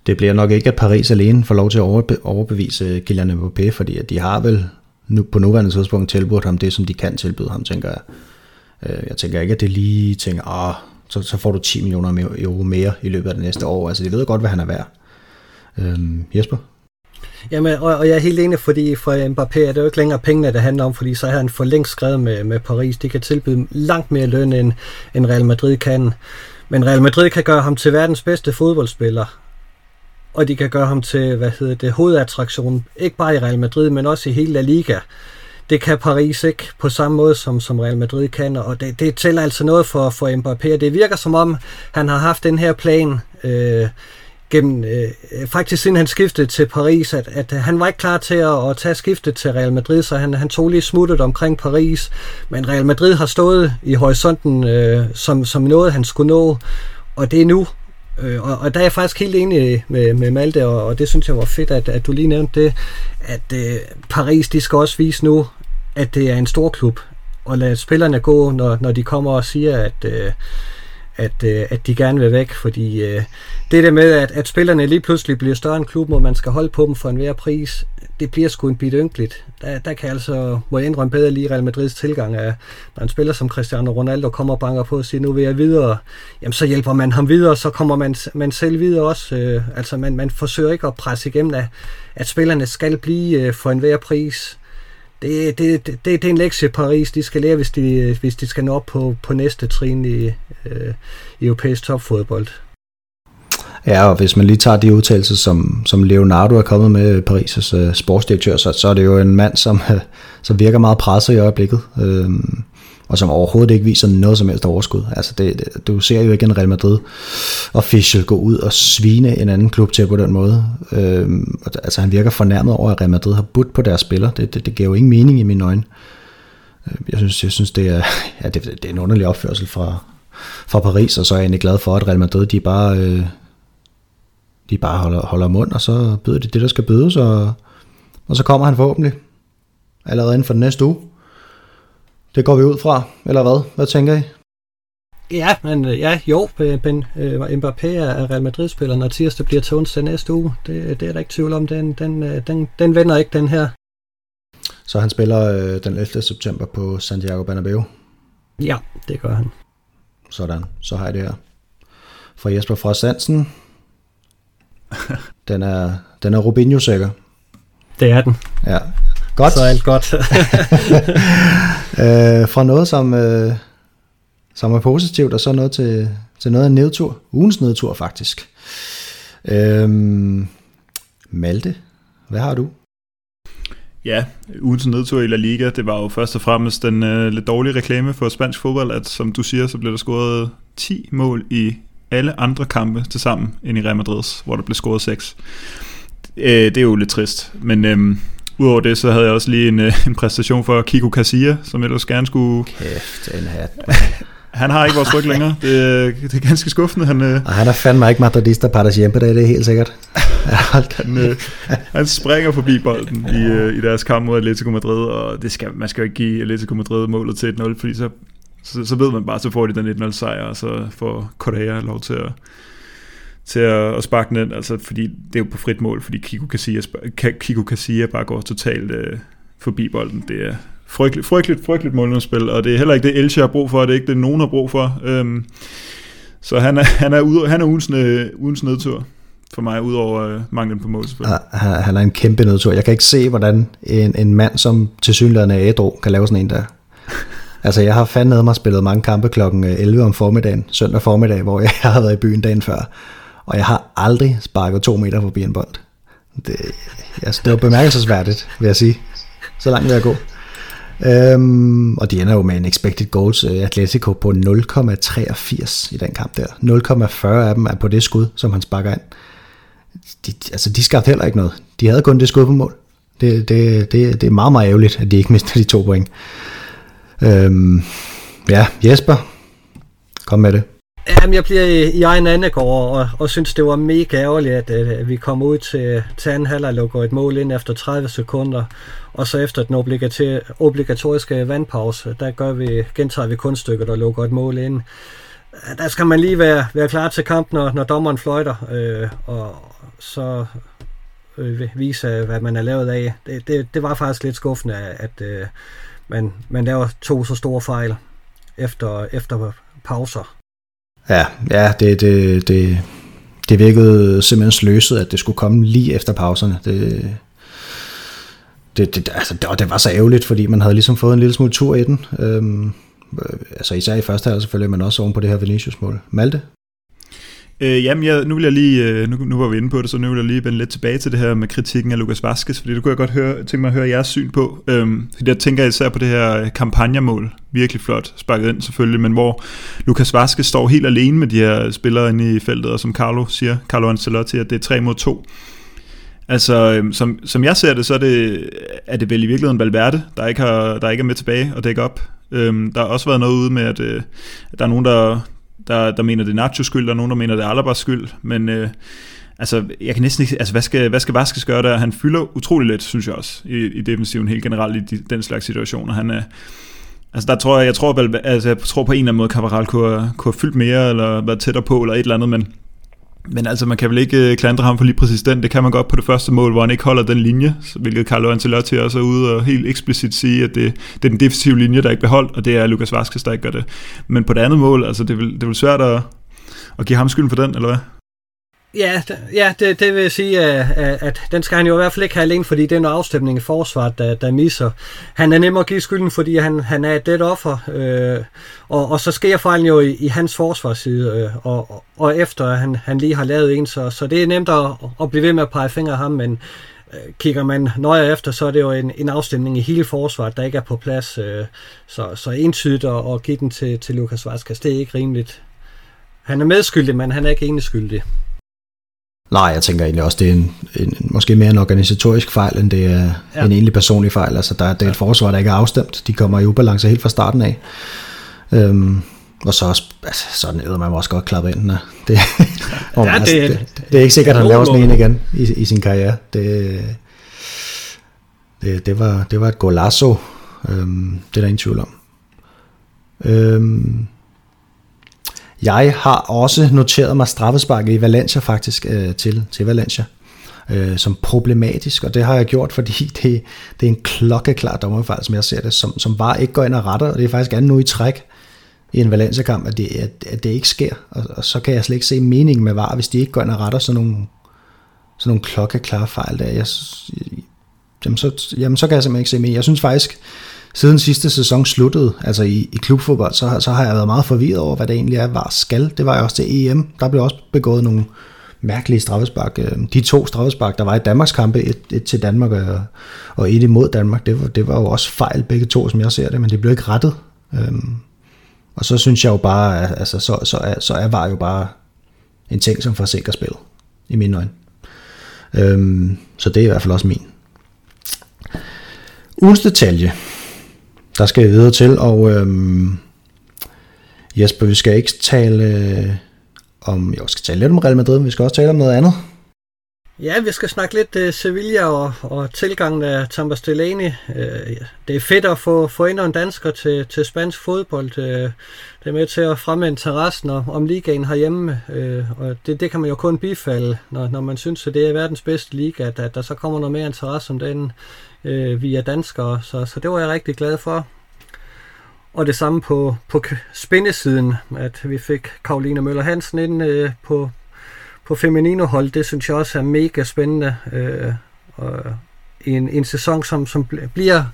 Det bliver nok ikke, at Paris alene får lov til at overbevise Kylian Mbappé, fordi at de har vel nu, på nuværende tidspunkt tilbudt ham det, som de kan tilbyde ham, tænker jeg. Øh, jeg tænker ikke, at det lige tænker, ah, så, så får du 10 millioner euro mere i løbet af det næste år. Altså, de ved godt, hvad han er værd. Øhm, Jesper? Jamen, og, og jeg er helt enig, fordi for Mbappé er det jo ikke længere pengene, det handler om, fordi så har han for længst skrevet med, med Paris. De kan tilbyde langt mere løn, end, end Real Madrid kan. Men Real Madrid kan gøre ham til verdens bedste fodboldspiller. Og de kan gøre ham til, hvad hedder det, hovedattraktion. Ikke bare i Real Madrid, men også i hele La Liga. Det kan Paris ikke på samme måde, som, som Real Madrid kan, og det, det tæller altså noget for, for Mbappé. Det virker som om, han har haft den her plan øh, gennem, øh, faktisk siden han skiftede til Paris, at, at øh, han var ikke klar til at, at tage skiftet til Real Madrid, så han, han tog lige smuttet omkring Paris, men Real Madrid har stået i horisonten øh, som, som noget, han skulle nå, og det er nu. Øh, og, og der er jeg faktisk helt enig med, med Malte, og, og det synes jeg var fedt, at, at du lige nævnte det, at øh, Paris, de skal også vise nu, at det er en stor klub, og lade spillerne gå, når, når de kommer og siger, at... Øh, at, øh, at de gerne vil væk, fordi øh, det der med, at, at spillerne lige pludselig bliver større end klubben, og man skal holde på dem for enhver pris, det bliver sgu en bit ynkeligt. Der, der kan altså, må jeg indrømme bedre lige Real Madrids tilgang af, når en spiller som Cristiano Ronaldo kommer og banker på og siger, nu vil jeg videre, jamen så hjælper man ham videre, så kommer man, man selv videre også. Øh, altså man, man forsøger ikke at presse igennem, at, at spillerne skal blive øh, for enhver pris det, det, det, det er en lektie Paris, de skal lære, hvis de, hvis de skal nå op på, på næste trin i, øh, europæisk topfodbold. Ja, og hvis man lige tager de udtalelser, som, som Leonardo er kommet med, Paris' uh, sportsdirektør, så, så er det jo en mand, som, uh, som virker meget presset i øjeblikket. Uh, og som overhovedet ikke viser noget som helst overskud. Altså det, det, du ser jo ikke en Real Madrid official gå ud og svine en anden klub til på den måde. Øhm, altså han virker fornærmet over, at Real Madrid har budt på deres spiller. Det, det, det giver jo ingen mening i mine øjne. Øhm, jeg synes, jeg synes det, er, ja, det, det er en underlig opførsel fra, fra Paris, og så er jeg egentlig glad for, at Real Madrid de bare, øh, de bare holder, holder mund, og så byder de det, der skal bydes, og, og så kommer han forhåbentlig allerede inden for den næste uge. Det går vi ud fra, eller hvad? Hvad tænker I? Ja, men øh, ja, jo, men øh, Mbappé er Real Madrid-spiller, når tirsdag bliver til onsdag næste uge. Det, det er der ikke tvivl om. Den, den, øh, den, den vender ikke, den her. Så han spiller øh, den 11. september på Santiago Bernabeu? Ja, det gør han. Sådan, så har jeg det her. Fra Jesper fra Sansen. Den er, den er Rubinho-sikker. Det er den. Ja, Godt. Så er alt godt. øh, fra noget, som, øh, som er positivt, og så noget til, til noget af en nedtur. Ugens nedtur, faktisk. Øh, Malte, hvad har du? Ja, ugens nedtur i La Liga, det var jo først og fremmest den øh, lidt dårlige reklame for spansk fodbold, at som du siger, så blev der scoret 10 mål i alle andre kampe til sammen end i Real Madrid's, hvor der blev scoret 6. Øh, det er jo lidt trist, men øh, Udover det, så havde jeg også lige en, øh, en præstation for Kiko Casilla, som ellers gerne skulle... Kæft, en hat. han har ikke vores ryg længere. Det, det er ganske skuffende. Han, øh, og han er fandme ikke madridista para siempre, det er helt sikkert. han, øh, han springer forbi bolden i, øh, i deres kamp mod Atletico Madrid, og det skal, man skal jo ikke give Atletico Madrid målet til 1-0, fordi så, så, så ved man bare, så får de den 1-0 sejr, og så får Correa lov til at til at, at sparke den ind, altså, fordi det er jo på frit mål, fordi Kiko Casilla, Kiko Casilla bare går totalt øh, forbi bolden. Det er frygteligt, frygteligt, frygteligt målspil, og det er heller ikke det, Elche har brug for, og det er ikke det, nogen har brug for. Øhm, så han er, han er, ude, han er ugens, ugens nedtur for mig, udover øh, manglen på målspil. Han, han er en kæmpe nedtur. Jeg kan ikke se, hvordan en, en mand, som til synligheden er ædru, kan lave sådan en der. Altså, jeg har fandme mig spillet mange kampe klokken 11 øh, om formiddagen, søndag formiddag, hvor jeg har været i byen dagen før og jeg har aldrig sparket to meter forbi en bold. Det, altså, det var bemærkelsesværdigt, vil jeg sige. Så langt vil jeg gå. Øhm, og de ender jo med en expected goals uh, Atletico på 0,83 i den kamp der. 0,40 af dem er på det skud, som han sparker ind. De, altså, de skabte heller ikke noget. De havde kun det skud på mål. Det, det, det, det er meget, meget ærgerligt, at de ikke mister de to point. Øhm, ja, Jesper, kom med det. Jamen, jeg bliver i, i egen andegård og, og synes, det var mega ærgerligt, at, øh, at vi kom ud til, til anden halvleg lukker et mål ind efter 30 sekunder, og så efter den obligatoriske vandpause, der gør vi, gentager vi kunststykket og lukker et mål ind. Øh, der skal man lige være, være klar til kamp, når, når dommeren fløjter, øh, og så øh, vise, hvad man er lavet af. Det, det, det var faktisk lidt skuffende, at øh, man, man laver to så store fejl efter, efter pauser. Ja, ja det, det, det, det virkede simpelthen sløset, at det skulle komme lige efter pauserne. Det, det, det, altså, det, og det var så ærgerligt, fordi man havde ligesom fået en lille smule tur i den. Øhm, øh, altså især i første halvdel selvfølgelig, men også oven på det her Vinicius-mål. Malte? Øh, jamen, jeg, nu vil jeg lige, øh, nu, nu var vi inde på det, så nu vil jeg lige vende lidt tilbage til det her med kritikken af Lukas Vaskes, fordi det kunne jeg godt høre, tænke mig at høre jeres syn på. Øhm, fordi jeg tænker især på det her kampagnemål, virkelig flot, sparket ind selvfølgelig, men hvor Lukas Vaskes står helt alene med de her spillere inde i feltet, og som Carlo siger, Carlo Ancelotti, at det er 3 mod 2. Altså, øhm, som, som jeg ser det, så er det, er det vel i virkeligheden Valverde, der ikke, har, der ikke er med tilbage og dække op. Øhm, der har også været noget ude med, at, øh, at der er nogen, der, der, der mener, det er Nachos skyld, der er nogen, der mener, det er Alabas skyld, men øh, altså, jeg kan næsten ikke, altså, hvad skal, hvad skal Vaskes gøre der? Han fylder utrolig let, synes jeg også, i, i defensiven helt generelt i de, den slags situationer. Han er, Altså der tror jeg, jeg tror, vel, altså jeg tror på en eller anden måde, Cabral kunne, kunne have fyldt mere, eller været tættere på, eller et eller andet, men, men altså man kan vel ikke øh, klandre ham for lige præcis den. Det kan man godt på det første mål, hvor han ikke holder den linje, hvilket Carlo Ancelotti også er ude og helt eksplicit sige, at det, det er den defensive linje, der ikke bliver holdt, og det er Lukas Vaskes, der ikke gør det. Men på det andet mål, altså det er vel, det er vel svært at, at give ham skylden for den, eller hvad? Ja, ja det, det vil sige, at, at den skal han jo i hvert fald ikke have alene, fordi det er en afstemning i forsvaret, der, der misser. Han er nem at give skylden, fordi han, han er et dead offer, øh, og, og så sker fejlen jo i, i hans forsvarsside, øh, og, og efter han, han lige har lavet en, så, så det er nemt at, at blive ved med at pege fingre af ham, men øh, kigger man nøje efter, så er det jo en, en afstemning i hele forsvaret, der ikke er på plads, øh, så, så entydigt at, at give den til, til Lukas Vasquez, det er ikke rimeligt. Han er medskyldig, men han er ikke enig skyldig. Nej, jeg tænker egentlig også, det er en, en, måske mere en organisatorisk fejl, end det er ja. en egentlig personlig fejl. Altså, der, det er et forsvar, der ikke er afstemt. De kommer i ubalance helt fra starten af. Øhm, og så også, altså, sådan æder man også godt klappe ind. Det, ja, det, altså, det, det, er ikke sikkert, at han laver sådan en igen i, i sin karriere. Det, det, det, var, det var et golasso. Øhm, det er der ingen tvivl om. Øhm, jeg har også noteret mig straffesparket i Valencia faktisk øh, til, til Valencia øh, som problematisk, og det har jeg gjort, fordi det, det er en klokkeklar dommerfejl, som jeg ser det, som, som bare ikke går ind og retter, og det er faktisk andet nu i træk i en Valencia-kamp, at det, at, at det ikke sker, og, og så kan jeg slet ikke se meningen med VAR, hvis de ikke går ind og retter sådan nogle, sådan nogle klokkeklare fejl der. Jeg, jamen, så, jamen, så kan jeg simpelthen ikke se meningen. Jeg synes faktisk, siden sidste sæson sluttede, altså i, i klubfodbold, så, så har jeg været meget forvirret over, hvad det egentlig er, var skal. Det var jeg også til EM. Der blev også begået nogle mærkelige straffespark. Øh, de to straffespark, der var i Danmarks kampe, et, et til Danmark og, og et imod Danmark, det var, det var jo også fejl begge to, som jeg ser det, men det blev ikke rettet. Øhm, og så synes jeg jo bare, altså, så, så, er, så er var jo bare en ting, som forsikrer spillet, i mine øjne. Øhm, så det er i hvert fald også min. Ugens detalje der skal jeg videre til, og øhm, Jesper, vi skal ikke tale øh, om, jo, vi skal tale lidt om Real Madrid, men vi skal også tale om noget andet. Ja, vi skal snakke lidt uh, Sevilla og, og tilgangen af Tampa Delaney. Uh, det er fedt at få, få endnu en dansker til, til spansk fodbold. Uh, det er med til at fremme interessen om, om ligaen herhjemme, uh, og det, det kan man jo kun bifalde, når, når man synes, at det er verdens bedste liga, at, at der så kommer noget mere interesse om den uh, via danskere. Så, så det var jeg rigtig glad for. Og det samme på, på spændesiden, at vi fik Karoline Møller Hansen ind øh, på, på Feminino-hold, det synes jeg også er mega spændende. Øh, og en, en sæson, som, som bliver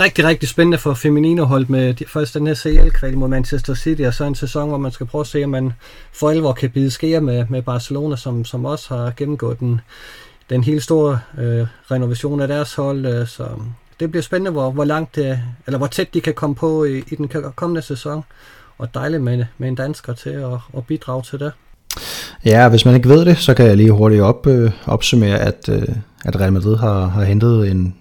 rigtig, rigtig spændende for Feminino-hold med de, først den her CL-kval mod Manchester City, og så en sæson, hvor man skal prøve at se, om man for alvor kan bide skære med, med Barcelona, som, som også har gennemgået en, den helt store øh, renovation af deres hold. Øh, så det bliver spændende, hvor, hvor langt det, eller hvor tæt de kan komme på i, i den kommende sæson. Og dejligt med, med en dansker til at, at bidrage til det. Ja, hvis man ikke ved det, så kan jeg lige hurtigt op, øh, opsummere, at, øh, at Real Madrid har, har hentet en,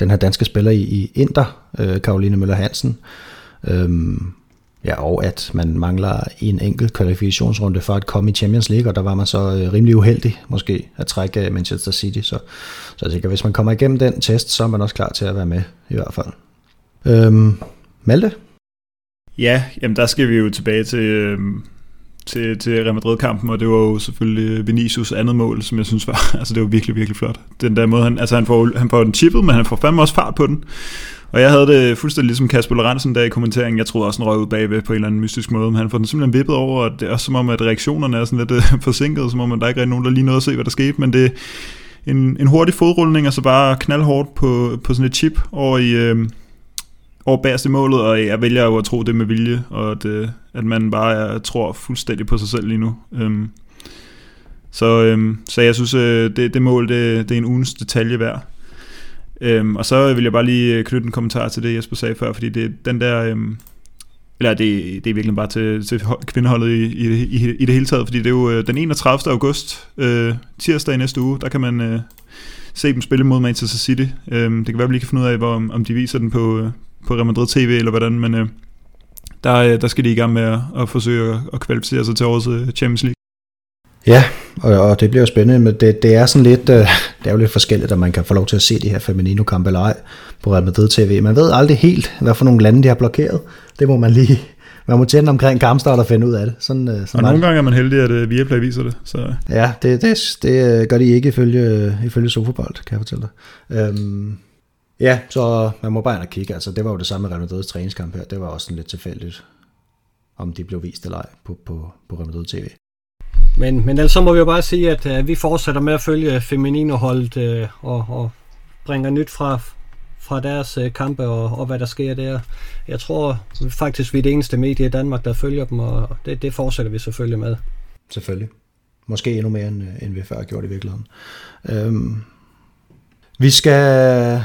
den her danske spiller i, i Inter, øh, Karoline Møller Hansen. Øhm, ja, og at man mangler en enkelt kvalifikationsrunde for at komme i Champions League, og der var man så øh, rimelig uheldig måske at trække øh, Manchester City. Så, så jeg tænker, hvis man kommer igennem den test, så er man også klar til at være med i hvert fald. Øhm, Malte? Ja, jamen der skal vi jo tilbage til... Øh til, til Real Madrid-kampen, og det var jo selvfølgelig Vinicius andet mål, som jeg synes var, altså det var virkelig, virkelig flot. Den der måde, han, altså han får, han får den chippet, men han får fandme også fart på den. Og jeg havde det fuldstændig ligesom Kasper Lorentzen der i kommenteringen. Jeg troede også, han røg ud bagved på en eller anden mystisk måde, men han får den simpelthen vippet over, og det er også som om, at reaktionerne er sådan lidt øh, forsinket, som om, at der ikke er nogen, der lige nåede at se, hvad der skete, men det en, en hurtig fodrulning, og så bare knaldhårdt på, på sådan et chip over i, øh, over bagerst i målet, og jeg vælger jo at tro det med vilje, og at, øh, at man bare er, tror fuldstændig på sig selv lige nu. Øhm, så, øhm, så jeg synes, øh, det, det mål, det, det er en ugens detalje værd. Øhm, og så vil jeg bare lige øh, knytte en kommentar til det, Jesper sagde før, fordi det den der... Øhm, eller det, det er virkelig bare til, til kvindeholdet i, i, i, i det hele taget, fordi det er jo øh, den 31. august, øh, tirsdag i næste uge, der kan man øh, se dem spille mod Manchester City. Øh, det kan være, at vi lige kan finde ud af, hvor, om, om de viser den på, øh, på Real Madrid TV, eller hvordan, men øh, der, øh, der skal de i gang med at, at forsøge at, at kvalificere sig til årets øh, Champions League. Ja, og, og det bliver jo spændende, men det, det er sådan lidt, øh, det er jo lidt forskelligt, at man kan få lov til at se de her Feminino-kampe eller ej på Real Madrid TV. Man ved aldrig helt, hvad for nogle lande de har blokeret. Det må man lige, man må tænde omkring kampstart og finde ud af det. Sådan, øh, sådan og nogle gange er man heldig, at uh, Viaplay viser det. Så. Ja, det, det, det gør de ikke ifølge, ifølge Sofabold, kan jeg fortælle dig. Øhm, Ja, så man må bare ind og kigge. Altså, det var jo det samme med Real Madrid's træningskamp her. Det var også sådan lidt tilfældigt, om de blev vist eller ej på, på, på Real Madrid TV. Men, men ellers så må vi jo bare sige, at uh, vi fortsætter med at følge Feminino-holdet uh, øh, og, og bringer nyt fra, fra deres uh, kampe og, og hvad der sker der. Jeg tror faktisk, vi er det eneste medie i Danmark, der følger dem, og det, det fortsætter vi selvfølgelig med. Selvfølgelig. Måske endnu mere, end, end vi før har gjort i virkeligheden. Øhm, vi skal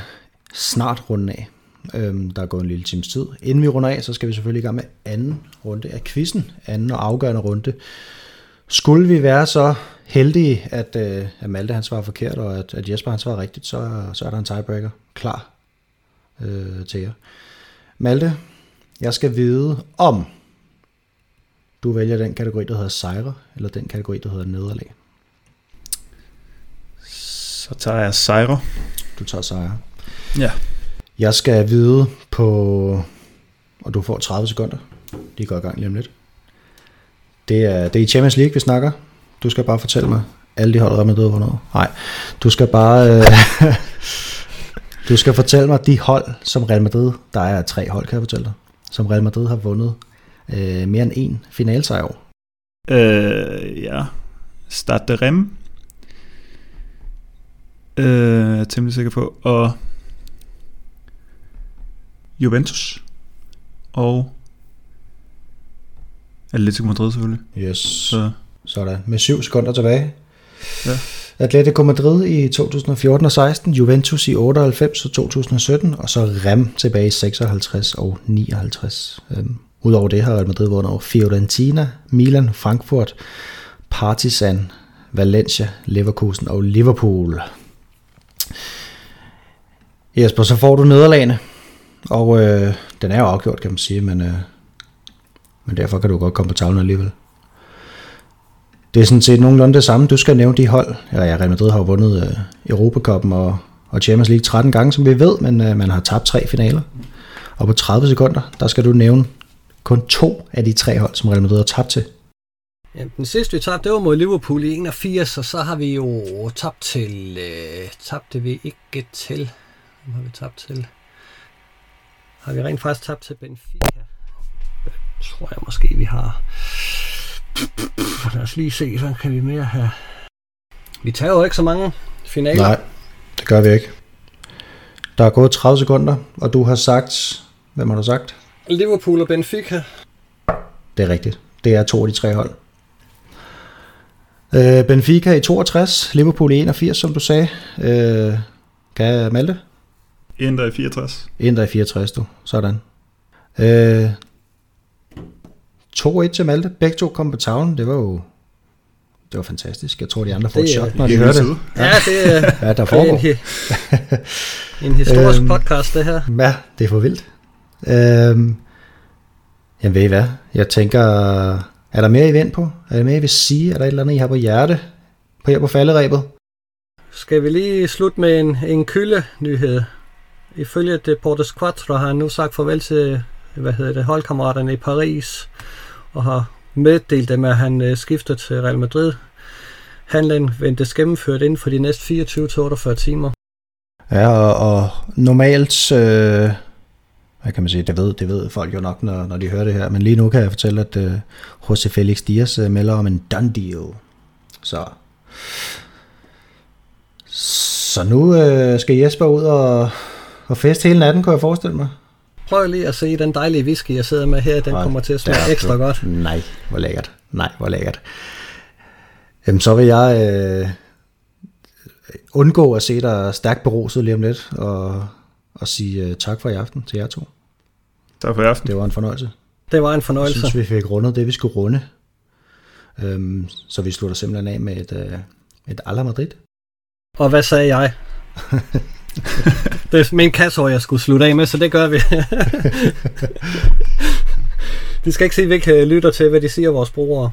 snart runde af. Øhm, der er gået en lille times tid. Inden vi runder af, så skal vi selvfølgelig i gang med anden runde af quizzen. Anden og afgørende runde. Skulle vi være så heldige, at, øh, at Malte han svarer forkert, og at, at Jesper han svarer rigtigt, så, så er der en tiebreaker klar øh, til jer. Malte, jeg skal vide om du vælger den kategori, der hedder sejre, eller den kategori, der hedder nederlag. Så tager jeg sejre. Du tager sejre. Ja. Jeg skal vide på, og du får 30 sekunder. De går i gang lige om lidt. Det er, det er i Champions League, vi snakker. Du skal bare fortælle mig, alle de hold Real Madrid hvornår. Nej, du skal bare... Øh, du skal fortælle mig de hold, som Real Madrid, der er tre hold, kan jeg fortælle dig, som Real Madrid har vundet øh, mere end en finalsejr over. Øh, ja. Stade de Rem. Øh, jeg er temmelig sikker på. Og Juventus og Atletico Madrid selvfølgelig. Yes. Så. Sådan. Med syv sekunder tilbage. Ja. Atletico Madrid i 2014 og 16, Juventus i 98 og 2017, og så Rem tilbage i 56 og 59. Øhm, Udover det har Real Madrid vundet over Fiorentina, Milan, Frankfurt, Partizan, Valencia, Leverkusen og Liverpool. Jesper, så får du nederlagene. Og øh, den er jo afgjort, kan man sige, men, øh, men derfor kan du godt komme på tavlen alligevel. Det er sådan set nogenlunde det samme. Du skal nævne de hold. Ja, Real Madrid har jo vundet øh, Europacupen og, og Champions League 13 gange, som vi ved, men øh, man har tabt tre finaler. Og på 30 sekunder, der skal du nævne kun to af de tre hold, som Real Madrid har tabt til. Ja, den sidste vi tabte, det var mod Liverpool i 81, og så har vi jo tabt til... Øh, tabte vi ikke til... Hvem har vi tabt til? Har vi rent faktisk tabt til Benfica? Tror jeg måske, vi har. Lad os lige se, så kan vi mere have... Vi tager jo ikke så mange finaler. Nej, det gør vi ikke. Der er gået 30 sekunder, og du har sagt... Hvem har du sagt? Liverpool og Benfica. Det er rigtigt. Det er to af de tre hold. Øh, Benfica i 62, Liverpool i 81, som du sagde. Øh, kan Malte? Inter i 64. Inter i 64, du. Sådan. Øh, 2-1 til Malte. Begge to kom på tavlen. Det var jo det var fantastisk. Jeg tror, de andre får et Det er chok, når de hører det. Ja, det, er- Ja, der det er foregår. en, en historisk Øhm, podcast, det her. Ja, det er for vildt. Øhm, jamen ved I hvad? Jeg tænker, er der mere I vent på? Er der mere I vil sige? Er der et eller andet, I har på hjerte? På her på falderæbet? Skal vi lige slutte med en, en kylde-nyhed? Ifølge Deportes Quattro har han nu sagt farvel til hvad hedder det, holdkammeraterne i Paris, og har meddelt dem, at han øh, skifter til Real Madrid. Handlen ventes gennemført inden for de næste 24-48 timer. Ja, og, og normalt, øh, hvad kan man sige, det ved, det ved folk jo nok, når, når de hører det her, men lige nu kan jeg fortælle, at øh, Jose Felix Dias øh, melder om en done deal. Så, så nu øh, skal Jesper ud og, og feste hele natten, kunne jeg forestille mig. Prøv lige at se den dejlige whisky, jeg sidder med her. Den kommer til at smage ekstra godt. Nej, hvor lækkert. Nej, hvor lækkert. Jamen, så vil jeg øh, undgå at se dig stærkt beruset lige om lidt, og, og sige øh, tak for i aften til jer to. Tak for i aften. Det var en fornøjelse. Det var en Jeg fornøjelse. synes, vi fik rundet det, vi skulle runde. Øhm, så vi slutter simpelthen af med et, øh, et Alla Madrid. Og hvad sagde jeg? det er min kasseår, jeg skulle slutte af med, så det gør vi. de skal ikke se, at vi ikke øh, lytter til, hvad de siger, vores brugere.